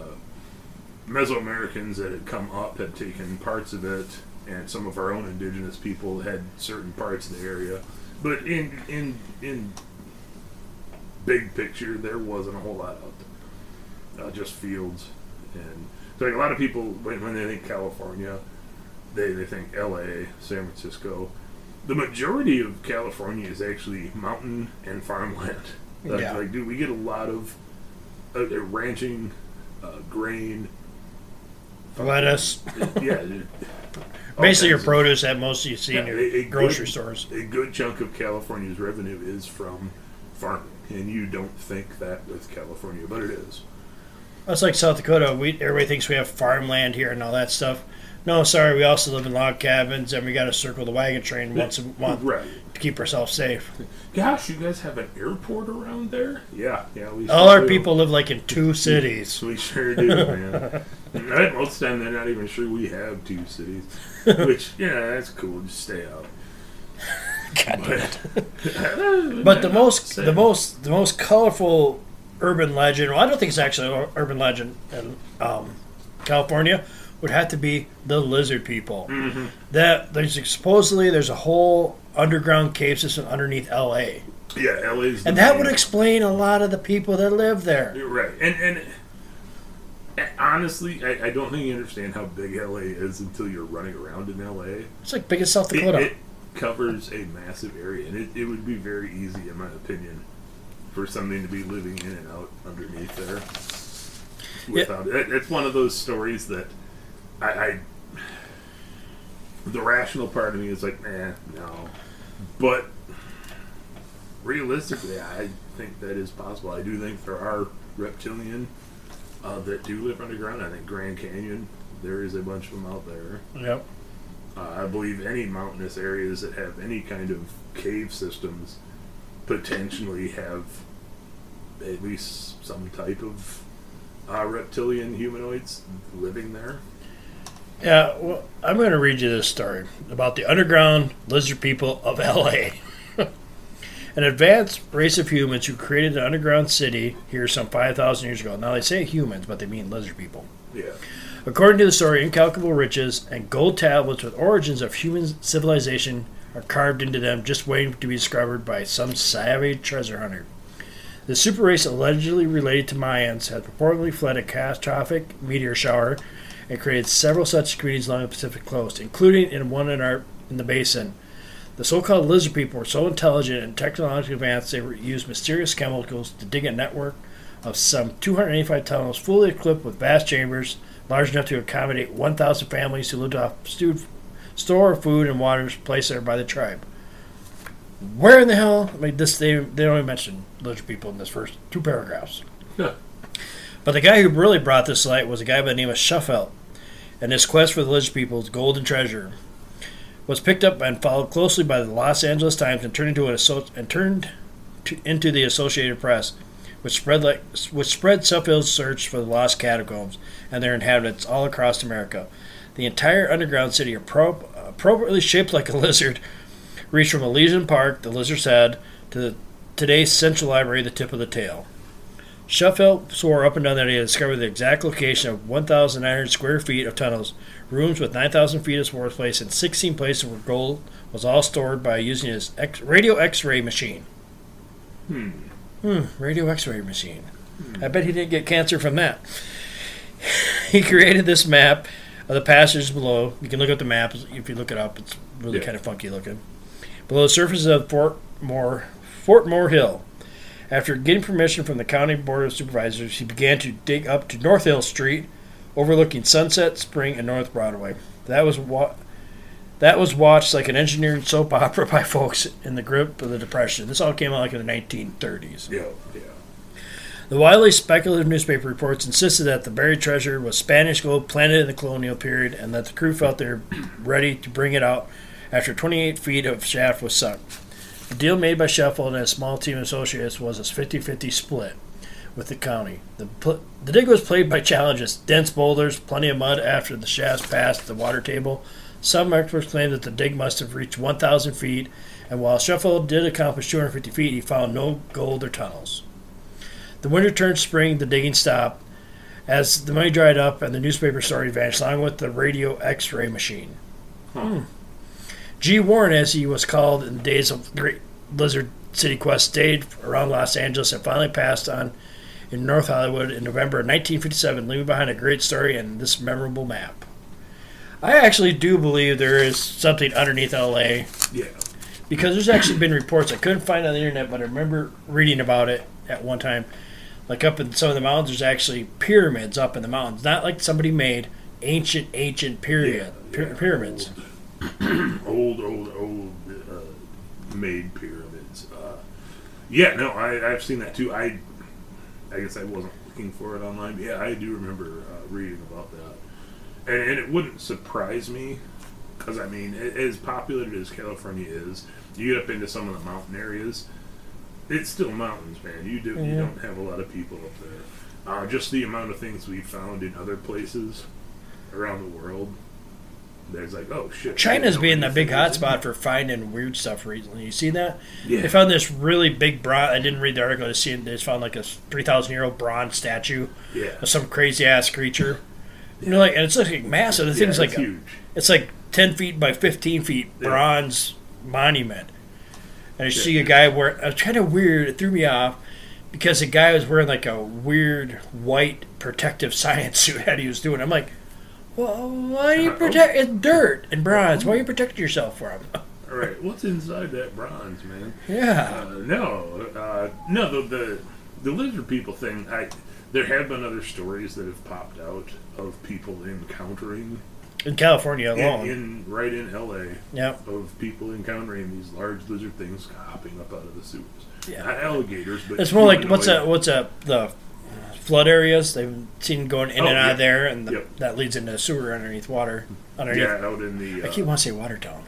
Mesoamericans that had come up had taken parts of it, and some of our own indigenous people had certain parts of the area. But in in in big picture, there wasn't a whole lot out there. Uh, just fields, and so like a lot of people when, when they think California, they they think L.A., San Francisco. The majority of California is actually mountain and farmland. Like, Yeah. like dude, we get a lot of uh, ranching, uh, grain. Lettuce. yeah, dude. Basically, your produce that most you see in your a- a grocery good- stores. A good chunk of California's revenue is from farming, and you don't think that with California, but it is. That's like South Dakota. We everybody thinks we have farmland here and all that stuff. No, sorry, we also live in log cabins and we got to circle the wagon train once a month Right. to keep ourselves safe. Gosh, you guys have an airport around there? Yeah, yeah. We All sure our do. people live like in two cities. We sure do, man. And I- Most of the time, they're not even sure we have two cities. Which, yeah, that's cool. Just stay out. God damn it. But, But the most, the most, the most colorful urban legend. Well, I don't think it's actually an urban legend in um, California. Would have to be the lizard people. Mm-hmm. That there's supposedly there's a whole underground cave system underneath L.A. yeah, LA's. And that main- would explain a lot of the people that live there. You're right, and and honestly, I, I don't think you understand how big LA is until you're running around in LA. It's like big as South Dakota. it covers a massive area, and it, it would be very easy, in my opinion, for something to be living in and out underneath there. Without it, it's one of those stories that I, I the rational part of me is like, eh, no, but realistically, I think that is possible. I do think there are reptilian uh, that do live underground. I think Grand Canyon, there is a bunch of them out there. Yep. Uh, I believe any mountainous areas that have any kind of cave systems potentially have at least some type of uh, reptilian humanoids living there. Yeah, well, I'm going to read you this story about the underground lizard people of LA. An advanced race of humans who created an underground city here some 5,000 years ago. Now, they say humans, but they mean lizard people. Yeah. According to the story, incalculable riches and gold tablets with origins of human civilization are carved into them, just waiting to be discovered by some savage treasure hunter. The super race, allegedly related to Mayans, has purportedly fled a catastrophic meteor shower and created several such communities along the Pacific coast, including in one in our in the basin. The so-called lizard people were so intelligent and technologically advanced they used mysterious chemicals to dig a network of some 285 tunnels, fully equipped with vast chambers large enough to accommodate 1,000 families who lived off stewed, store of food and water placed there by the tribe. Where in the hell? I mean, this they they don't even mention lizard people in this first two paragraphs. Yeah. But the guy who really brought this to light was a guy by the name of Shufelt, and his quest for the lizard people's golden treasure was picked up and followed closely by the Los Angeles Times and turned into an and turned to, into the Associated Press, which spread like which spread Shufelt's search for the lost catacombs and their inhabitants all across America. The entire underground city, appro- appropriately shaped like a lizard, reached from Elysian Park, the lizard's head, to the, today's Central Library, the tip of the tail. Shufelt swore up and down that he had discovered the exact location of 1,900 square feet of tunnels, rooms with 9,000 feet of storage space, and 16 places where gold was all stored by using his X- radio X-ray machine. Hmm. Hmm, radio X-ray machine. I bet he didn't get cancer from that. he created this map of the passages below. You can look at the map if you look it up. It's really Yeah. kind of funky looking. Below the surface of Fort Moore, Fort Moore Hill. After getting permission from the county board of supervisors, he began to dig up to North Hill Street, overlooking Sunset, Spring, and North Broadway. That was what. That was watched like an engineered soap opera by folks in the grip of the Depression. This all came out like in the 1930s. Yeah. Yeah. The wildly speculative newspaper reports insisted that the buried treasure was Spanish gold planted in the colonial period and that the crew felt they were ready to bring it out after 28 feet of shaft was sunk. The deal made by Sheffield and a small team of associates was a 50 50 split with the county. The, the dig was plagued by challenges dense boulders, plenty of mud after the shafts passed the water table. Some experts claim that the dig must have reached 1,000 feet, and while Sheffield did accomplish 250 feet, he found no gold or tunnels. The winter turned spring, the digging stopped. As the money dried up and the newspaper story vanished, along with the radio x ray machine. Hmm. G. Warren, as he was called in the days of Great Lizard City Quest, stayed around Los Angeles and finally passed on in North Hollywood in November 1957, leaving behind a great story and this memorable map. I actually do believe there is something underneath LA Yeah. because there's actually been reports I couldn't find on the internet, but I remember reading about it at one time. Like up in some of the mountains, there's actually pyramids up in the mountains, not like somebody made ancient, ancient period py- yeah. pyramids. Old, old, old uh, made pyramids. Uh, yeah. No, I I've seen that too. I I guess I wasn't looking for it online. But yeah, I do remember uh, reading about that, and, and it wouldn't surprise me because I mean, as populated as California is, you get up into some of the mountain areas. It's still mountains, man. You do you don't have a lot of people up there. Uh, just the amount of things we've found in other places around the world. There's like, oh shit. China's being the big hotspot for finding weird stuff recently. You see that? Yeah. They found this really big bronze. I didn't read the article. I just seen they just found like a three thousand year old bronze statue Yeah. of some crazy ass creature. You know, like and it's like massive. The thing's yeah, like it's huge. It's like ten feet by fifteen feet Yeah. bronze monument. And I Yeah. see a guy wearing. It was kind of weird. It threw me off because the guy was wearing like a weird white protective science suit that he was doing. I'm like, well, why do you protect? It's dirt and bronze. Why are you protecting yourself from? All right, what's inside that bronze, man? Yeah. Uh, no, uh, no. The, the the lizard people thing. I there have been other stories that have popped out of people encountering In California alone. in right in L.A. Yep. of people encountering these large lizard things hopping up out of the sewers. Yeah. Not alligators, but It's more like what's that? What's that? The flood areas. They've seen going in Oh, and out yeah. of there, and the, Yep. that leads into sewer underneath water. Underneath. Yeah, out in the. I Uh, keep wanting to say Watertown.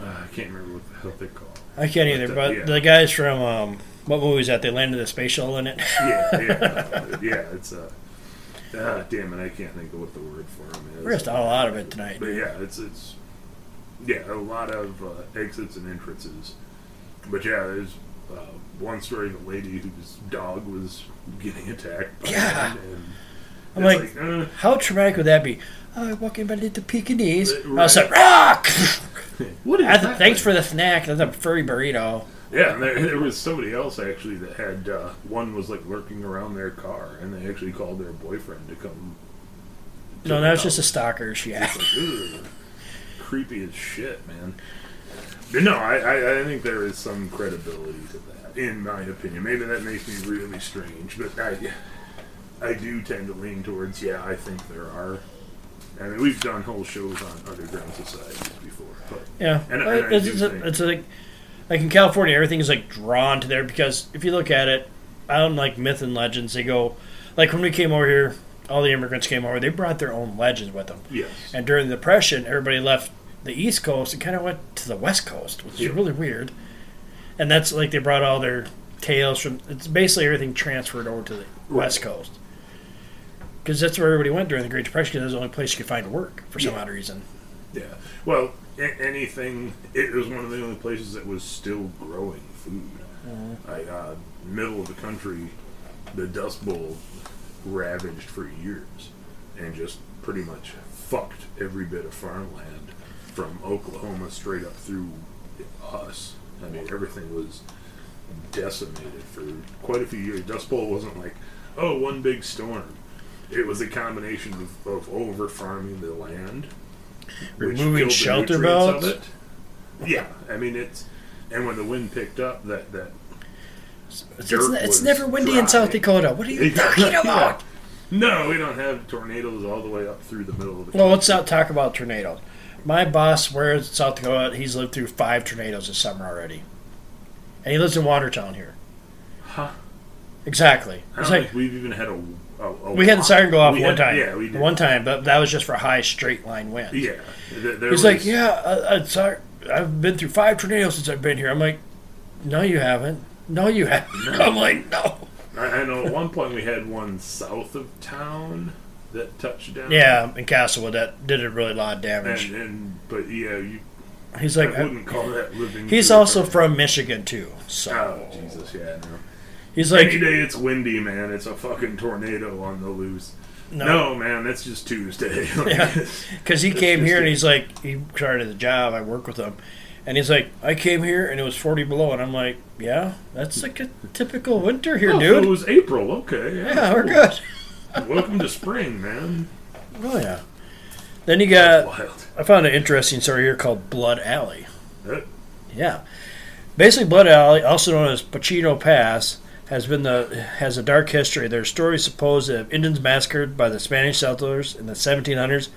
uh, I can't remember what the hell they call. it. I can't either. But, But uh, yeah. the guys from um, what movie is that? They landed a space shuttle in it. Yeah, yeah, yeah. It's uh, ah, damn it, I can't think of what the word for them is. We're just all out of it tonight. But yeah, it's it's yeah, a lot of uh, exits and entrances. But yeah, there's uh, one story of a lady whose dog was getting attacked. By Yeah. one, and I'm it's like, uh, How traumatic would that be? I walk in by little Pekingese. Uh, I was like, rock! what is th- that? thanks for the snack. That's a furry burrito. Yeah, and there, there was somebody else actually that had uh, one was like lurking around their car, and they actually called their boyfriend to come. to No, that was just a stalker. She It's like, creepy as shit, man. No, I, I, I think there is some credibility to that, in my opinion. Maybe that makes me really strange, but I, I do tend to lean towards yeah. I think there are. I mean, we've done whole shows on underground societies before, but Yeah, And- and I it's, it's, a, it's like like in California, everything is like drawn to there because if you look at it, I don't like myth and legends. They go like when we came over here, all the immigrants came over. They brought their own legends with them, yes, and during the Depression, everybody left the East Coast and kind of went to the West Coast, which Yeah. is really weird. And that's like they brought all their tales from. It's basically everything transferred over to the West Coast. Because that's where everybody went during the Great Depression. Because that was the only place you could find work for some Yeah. odd reason. Yeah. Well, a- anything. It was one of the only places that was still growing food. I, uh, middle of the country, the Dust Bowl ravaged for years and just pretty much fucked every bit of farmland from Oklahoma straight up through us. I mean, everything was decimated for quite a few years. Dust Bowl wasn't like, oh, one big storm. It was a combination of, of over farming the land Removing shelter belts? Yeah, I mean it's, and when the wind picked up, that that It's, it's, it's never windy in. South Dakota. What are you talking about? No, we don't have tornadoes all the way up through the middle of the. Well, let's not talk about tornadoes. My boss, where in South Dakota, he's lived through five tornadoes this summer already, and he lives in Watertown here. Huh. Exactly. I It's like we've even had a. a, a we had the siren go off one had- time. Yeah, we did. One time, but that was just for high straight line winds. Yeah, th- there He's was, like, yeah, uh, uh, sorry, I've been through five tornadoes since I've been here. I'm like, no, you haven't. No, you haven't. I'm like, no. I, I know at one point we had one south of town that touched down. Yeah, in Castlewood, that did a really lot of damage. and, and but yeah, you He's like, uh, wouldn't call that living. he's also from Michigan too. So Oh Jesus, yeah. No. he's like, Any day it's windy, man. It's a fucking tornado on the loose. no, No, man, that's just Tuesday. Yeah. Because he came here and he's like, he started the job. I work with him, and he's like, I came here and it was forty below, and I'm like, yeah, that's like a typical winter here, dude. Oh, so it was April. Okay. Yeah, we're good. Welcome to spring, man. Oh yeah. Then you got. Wild. I found an interesting story here called Blood Alley. Yeah, basically, Blood Alley, also known as Pacheco Pass, has been the has a dark history. There's stories supposed of Indians massacred by the Spanish settlers in the 1700s,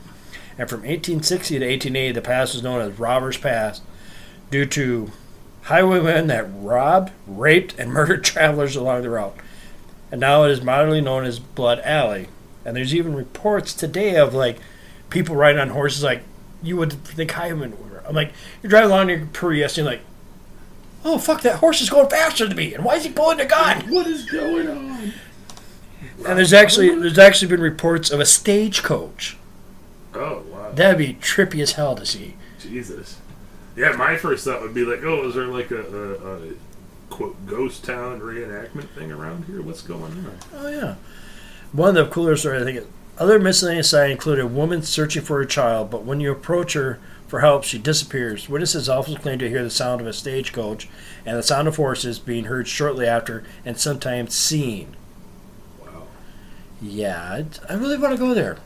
and from 1860 to 1880, the pass was known as Robbers Pass, due to highwaymen that robbed, raped, and murdered travelers along the route. And now it is modernly known as Blood Alley. And there's even reports today of like people riding on horses like you would think highwaymen were. I'm like, you're driving along your Prius and you're like, oh fuck, that horse is going faster than me, and why is he pulling the gun? what is going on? And there's actually there's actually been reports of a stagecoach. Oh wow, That'd be trippy as hell to see. Jesus. Yeah, my first thought would be like, oh, is there like a, a, a quote ghost town reenactment thing around here? What's going on? Oh yeah. One of the cooler stories I think. Other miscellaneous I include a woman searching for her child, but when you approach her for help, she disappears. Witnesses also claim to hear the sound of a stagecoach and the sound of horses being heard shortly after, and sometimes seen. Wow. Yeah, I really want to go there.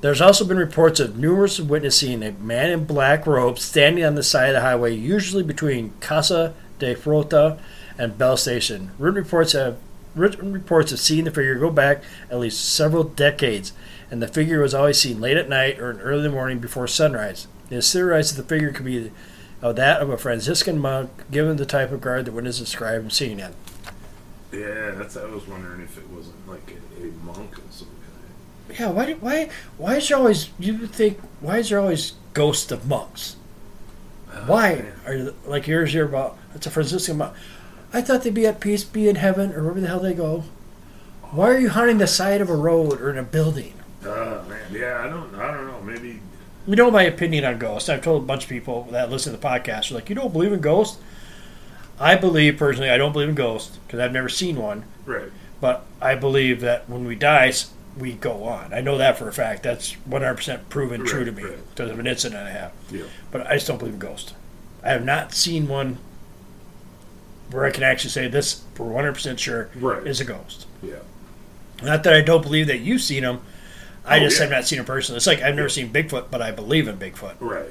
There's also been reports of numerous witnessing a man in black robes standing on the side of the highway, usually between Casa de Fruta and Bell Station. Written reports have written reports have seen the figure go back at least several decades, and the figure was always seen late at night or in early morning before sunrise. It is theorized that the figure could be of that of a Franciscan monk, given the type of guard the witnesses described him seeing in. Yeah, that's. I was wondering if it wasn't like a, a monk of some kind. Yeah, why? Why? Why is there always? You would think? Why is there always ghosts of monks? Why are you, like yours here about? It's a Franciscan monk. I thought they'd be at peace, be in heaven, or wherever the hell they go. Why are you haunting the side of a road or in a building? Uh, man, yeah, I don't. I don't know. Maybe. You know my opinion on ghosts. I've told a bunch of people that listen to the podcast. They're like, you don't believe in ghosts? I believe personally, I don't believe in ghosts because I've never seen one. Right. But I believe that when we die, we go on. I know that for a fact. That's 100% proven true to me right. because of an incident I have. Yeah. But I just don't believe in ghosts. I have not seen one where I can actually say this for 100% sure Right. is a ghost. Yeah. Not that I don't believe that you've seen them. I Oh, just yeah. have not seen them personally. It's like I've never seen Bigfoot, but I believe in Bigfoot. Right.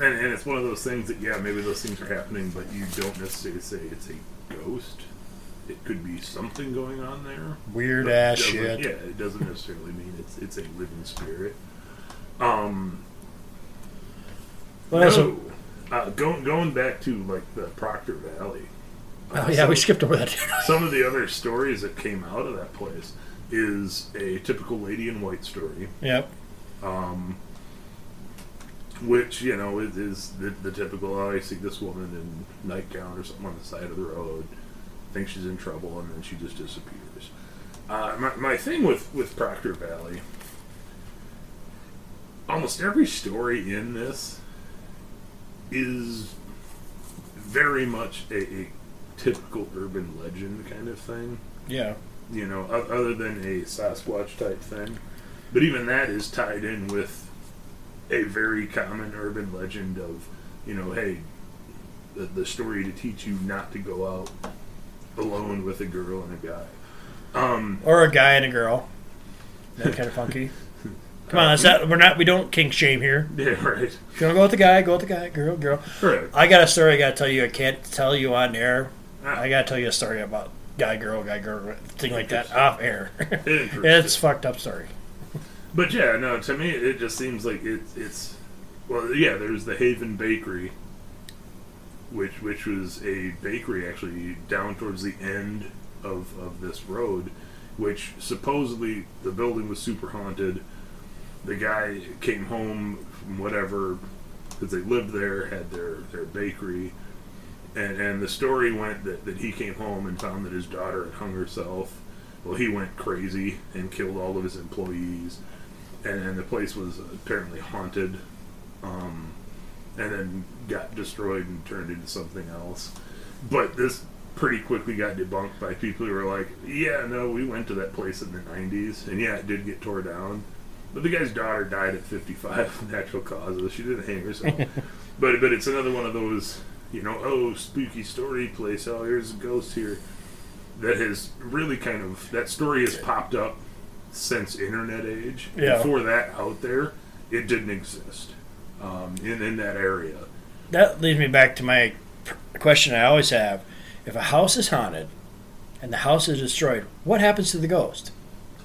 And, and it's one of those things that yeah, maybe those things are happening, but you don't necessarily say it's a ghost. It could be something going on there. Weird ass shit. Yeah, it doesn't necessarily mean it's it's a living spirit. Um. Well, no. so- uh, going going back to like the Proctor Valley. uh, oh yeah, we some- skipped over that. Some of the other stories that came out of that place is a typical lady in white story. yep. um, which you know is, is the, the typical. Oh, I see this woman in nightgown or something on the side of the road, thinks she's in trouble, and then she just disappears. Uh, my, my thing with with Proctor Valley, almost every story in this is very much a, a typical urban legend kind of thing Yeah. you know, o- other than a Sasquatch type thing. But even that is tied in with a very common urban legend of, you know, hey, the, the story to teach you not to go out alone with a girl and a guy. Um, Or a guy and a girl. That kind of funky. Come on, it's not, we're not. We don't kink shame here. yeah, right. If you want to go with the guy, go with the guy. Girl, girl. Right. I got a story I got to tell you. I can't tell you on air. I got to tell you a story about guy, girl, guy, girl, thing like that off air. Interesting. it's fucked up story. But yeah, no, to me it just seems like it, it's well, yeah. There's the Haven Bakery, which which was a bakery actually down towards the end of of this road, which supposedly the building was super haunted. The guy came home from whatever because they lived there, had their their bakery. And, and the story went that, that he came home and found that his daughter had hung herself. Well, he went crazy and killed all of his employees and, and the place was apparently haunted, um, and then got destroyed and turned into something else. But this pretty quickly got debunked by people who were like, "Yeah, no, we went to that place in the '90s, and yeah, it did get tore down." But the guy's daughter died at 55 of natural causes. She didn't hang herself. but but it's another one of those, you know, oh spooky story place. Oh, here's a ghost here. That has really kind of that story has popped up since internet age. Yeah. Before that, out there, it didn't exist um, in in that area. That leads me back to my pr- question I always have: If a house is haunted and the house is destroyed, what happens to the ghost?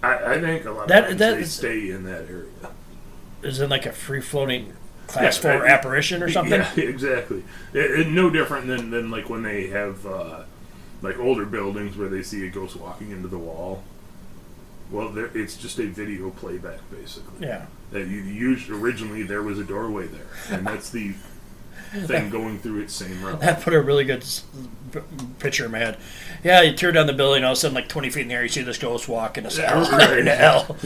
I, I think a lot of That- times that they stay in that area. Is it like a free floating class Yeah, four I- apparition or something? Yeah, exactly. It, it- no different than, than like when they have uh, like older buildings where they see a ghost walking into the wall. Well, there, it's just a video playback basically. Yeah. That you used originally there was a doorway there, and that's the thing going through its same route. That put a really good picture in my head. Yeah, you tear down the building, all of a sudden, like 20 feet in the air, you see this ghost walking into hell. Right. into hell.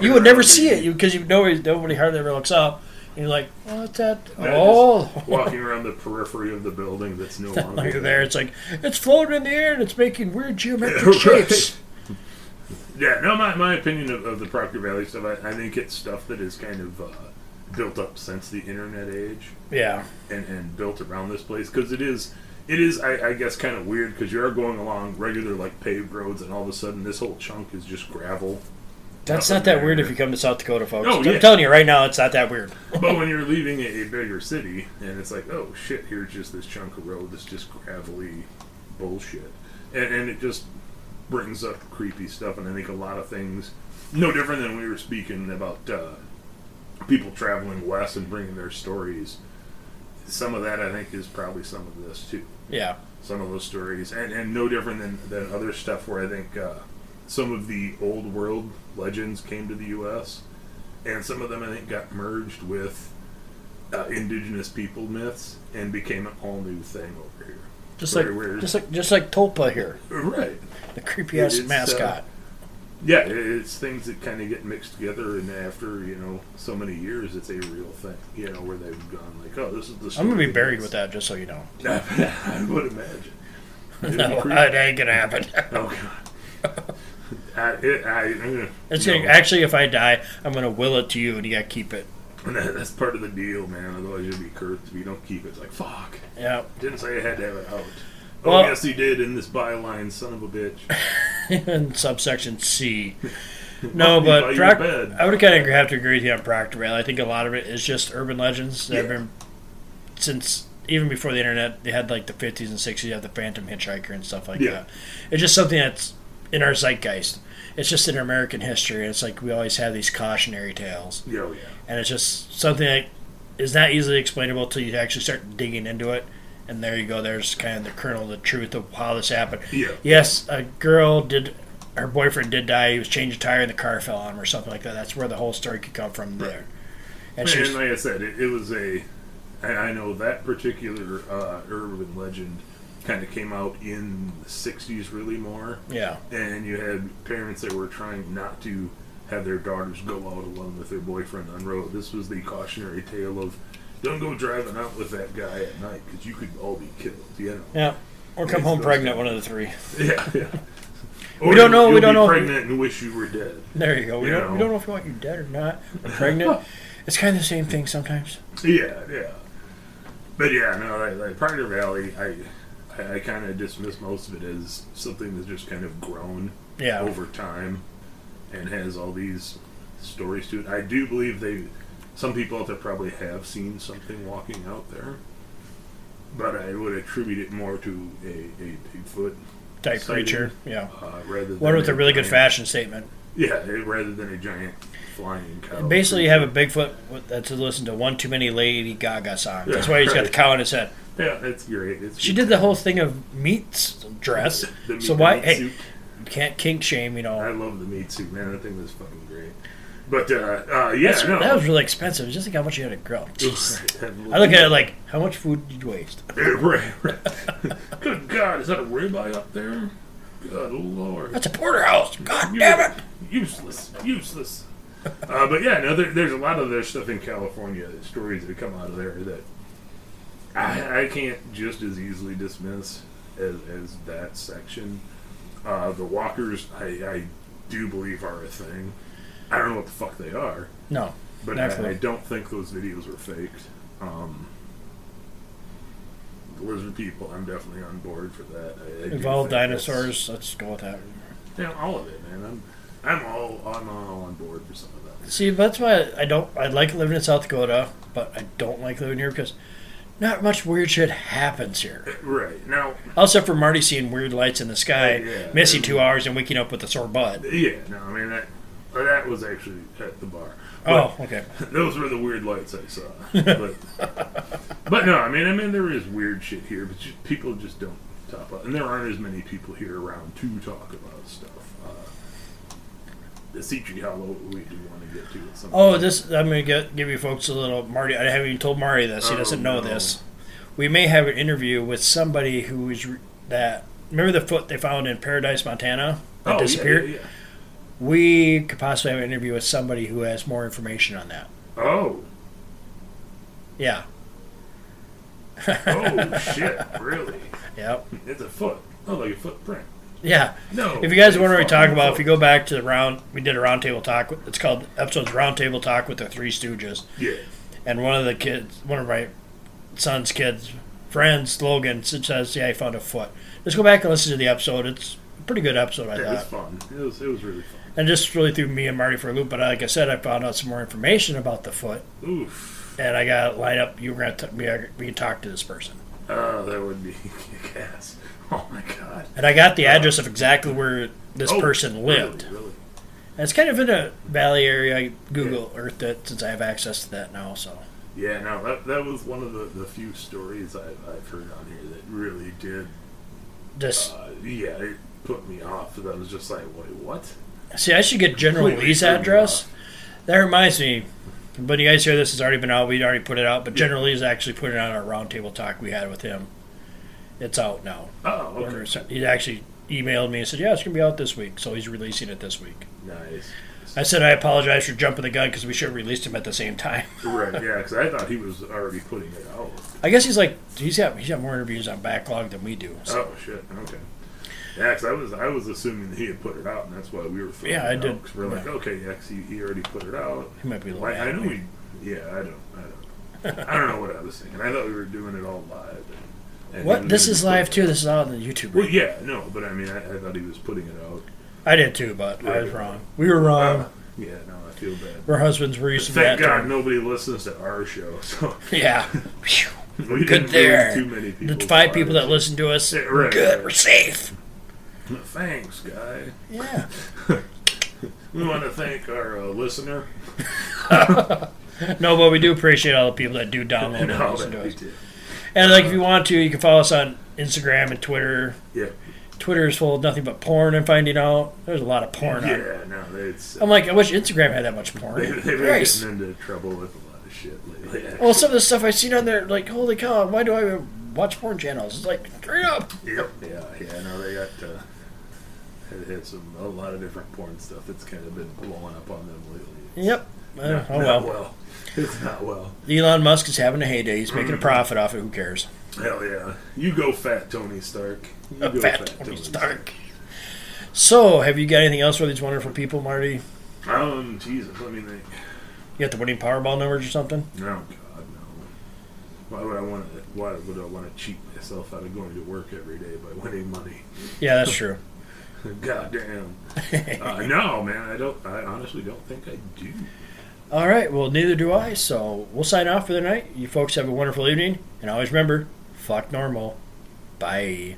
You would never see it because you, nobody, nobody hardly ever looks up. And you're like, what's that? Yeah, oh, walking around the periphery of the building that's no longer look there. It's like, it's floating in the air and it's making weird geometric Right. shapes. Yeah, no, my, my opinion of, of the Proctor Valley stuff, I, I think it's stuff that is kind of uh, built up since the internet age Yeah. and, and built around this place because it is, it is, I, I guess, kind of weird because you are going along regular like paved roads and all of a sudden this whole chunk is just gravel. That's not that there. weird if you come to South Dakota, folks. Oh, I'm yeah. telling you right now, it's not that weird. But when you're leaving a, a bigger city and it's like, oh shit, here's just this chunk of road that's just gravelly bullshit, and, and it just brings up creepy stuff. And I think a lot of things, no different than we were speaking about uh, people traveling west and bringing their stories. Some of that I think is probably some of this too. Yeah. some of those stories, and and no different than than other stuff where I think uh, some of the old world legends came to the U.S. and some of them I think got merged with uh, indigenous people myths and became an all new thing over here. Just Where- like where- just like just like Topa here, Right. the creepy ass uh, mascot. Yeah, it's things that kind of get mixed together, and after you know so many years, it's a real thing. You know, where they've gone like, oh, this is the. I'm gonna be buried with that, just so you know. I would imagine. It'd No, it ain't gonna happen. Oh god. I, it, I, It's you gonna, actually, if I die, I'm gonna will it to you, and you gotta keep it. that's part of the deal, man. Otherwise, you'd be cursed if you don't keep it. It's like fuck. Yeah. Didn't say I had to have it out. Well- oh yes, he did in this byline, son of a bitch. in subsection C. No, but I would kind of have to agree with you on Proctor Valley. I think a lot of it is just urban legends that have been since even before the internet. They had like the 50s and 60s. You have the Phantom Hitchhiker and stuff like Yeah. that. It's just something that's in our zeitgeist. It's just in American history. and It's like we always have these cautionary tales, Yeah, oh, yeah. and it's just something that is not easily explainable until you actually start digging into it. And there you go. There's kind of the kernel of the truth of how this happened. Yeah. Yes, a girl did. Her boyfriend did die. He was changing a tire, and the car fell on him, or something like that. That's where the whole story could come from. There, and And, she's like I said, it, it was a. I I know that particular uh, urban legend kind of came out in the '60s, really more. yeah, And you had parents that were trying not to have their daughters go out alone with their boyfriend on road. This was the cautionary tale of don't go driving out with that guy at night because you could all be killed. You know. yeah, or come home pregnant. guys. One of the three. Yeah, yeah. We don't know, we don't be know. Pregnant and wish you were dead. There you go. We You don't. We know. don't know if we want you dead or not. Or pregnant. it's kind of the same thing sometimes. Yeah, yeah. But yeah, no, like, like Proctor Valley, I, I, I kind of dismiss most of it as something that's just kind of grown Yeah. over time and has all these stories to it. I do believe they, some people out there probably have seen something walking out there, but I would attribute it more to a, a Bigfoot Type sighting, creature. Yeah. uh, rather than One with a really good fashion statement. Yeah, eh, rather than a giant flying cow. Basically, you have a Bigfoot that's listen to one too many Lady Gaga songs. That's why he's got the cow on his head. Yeah, that's great. It's She did the whole thing of meat dress. The so meat- why? meat Hey, suit. can't kink shame. You know. I love the meat suit, man. That thing was fucking great. But uh, uh, yeah, That's- no. That was really expensive. Just think how much you had to. Jeez. I look at it like, how much food did you waste? right, right. Good God, is that a ribeye up there? Good Lord. That's a porterhouse. God You- damn it! Useless, useless. uh, but yeah, no, there, there's a lot of their stuff in California, stories that come out of there that I, I can't just as easily dismiss as, as that section. Uh, the walkers, I, I do believe are a thing. I don't know what the fuck they are. No. But I, I don't think those videos were faked. Um, the lizard people, I'm definitely on board for that. I, I Evolved dinosaurs. Let's go with that. Yeah, all of it, man. I'm, I'm all, I'm all on board for some of that. See, that's why I don't. I like living in South Dakota, but I don't like living here because not much weird shit happens here. Right now, Except for Marty seeing weird lights in the sky, yeah. missing two hours, and waking up with a sore butt. yeah, no, I mean that, uh, that was actually at the bar. Oh, okay. Those were the weird lights I saw. But, but no, I mean, I mean, there is weird shit here, but just, people just don't top up, and there aren't as many people here around to talk about stuff. Uh, the Sea Tree Hollow, we do want to get to at some Oh, point. this I'm gonna get, give you folks a little Marty. I haven't even told Marty this. He Oh, doesn't know no. this. We may have an interview with somebody who is that. Remember the foot they found in Paradise, Montana that Oh, yeah, disappeared. yeah, yeah. We could possibly have an interview with somebody who has more information on that. Oh, Yeah. oh shit! Really? Yep. It's a foot. Oh, like a footprint. Yeah. No. If you guys wonder what we talk about, foot. if you go back to the round, we did a roundtable talk. It's called episodes Roundtable Talk with the Three Stooges, yeah. and one of the kids, one of my son's kids, friends, Logan, says, "Yeah, he found a foot." Let's go back and listen to the episode. It's a pretty good episode, I Yeah, it was fun. It was, it was really fun. And just really threw me and Marty for a loop. But like I said, I found out some more information about the foot, Oof. and I got to line up. You were going to we we talk to this person, Oh, that would be kick-ass. Oh my god. and I got the address of exactly where this Oh, person lived. Really, really? And it's kind of in a valley area. I Google Earth it since I have access to that now. So Yeah, no, that, that was one of the, the few stories I, I've heard on here that really did Just uh, yeah, it put me off. That was just like, wait, what? See, I should get General Lee's address. That reminds me. But you guys hear this, has already been out. We already put it out, but General Lee's actually put it on our roundtable talk we had with him. It's out now. Oh, okay, He actually emailed me and said, "Yeah, it's gonna be out this week." So he's releasing it this week. nice. I said I apologize for jumping the gun because we should have released him at the same time. Right, yeah, because I thought he was already putting it out. I guess he's like he's got he's got more interviews on backlog than we do. So. Oh shit, okay. Yeah, because I was I was assuming that he had put it out, and that's why we were. Yeah, I out, did. 'cause we're like, Yeah. okay, yeah, 'cause he, he already put it out. He might be Like, I know we. Yeah, I don't. I don't. I don't know what I was thinking. I thought we were doing it all live. And, and What? This is live too. This is out on the YouTube. Well, yeah, no, but I mean, I, I thought he was putting it out. I did too, but I was wrong. We were wrong. Uh, yeah, no, I feel bad. We're husbands. We're used to Thank that. God nobody listens to our show. So Yeah. We Good there. Too many people. The five people that listen to us, Yeah, right, good. right. We're safe. Thanks, guy. Yeah. We want to thank our uh, listener. No, but we do appreciate all the people that do download And and all listen to us. did. And like, if you want to, you can follow us on Instagram and Twitter. Yeah. Twitter is full of nothing but porn and finding out. There's a lot of porn on. Yeah, no, it's. I'm like, I wish Instagram had that much porn. They, they've been Christ. getting into trouble with a lot of shit lately. Well, some of the stuff I've seen on there, like, holy cow, why do I watch porn channels? It's like, straight up. Yep. Yeah, yeah, no, they got. Uh, had, had some a lot of different porn stuff that's kind of been blowing up on them lately. Yep. Uh, Not- oh not well. It's not well. Elon Musk is having a heyday. He's making a profit off it. Who cares? Hell yeah. You go fat Tony Stark. You go fat Tony Stark. So, have you got anything else for these wonderful people, Marty? Um, Jesus, let me think. You got the winning Powerball numbers or something? No, God, no. Why would I want to? Why would I want to cheat myself out of going to work every day by winning money? Yeah, that's true. God damn. Uh, no, man, I don't. I honestly don't think I do. All right. Well, neither do I. So we'll sign off for the night. You folks have a wonderful evening, and always remember, fuck normal. Bye.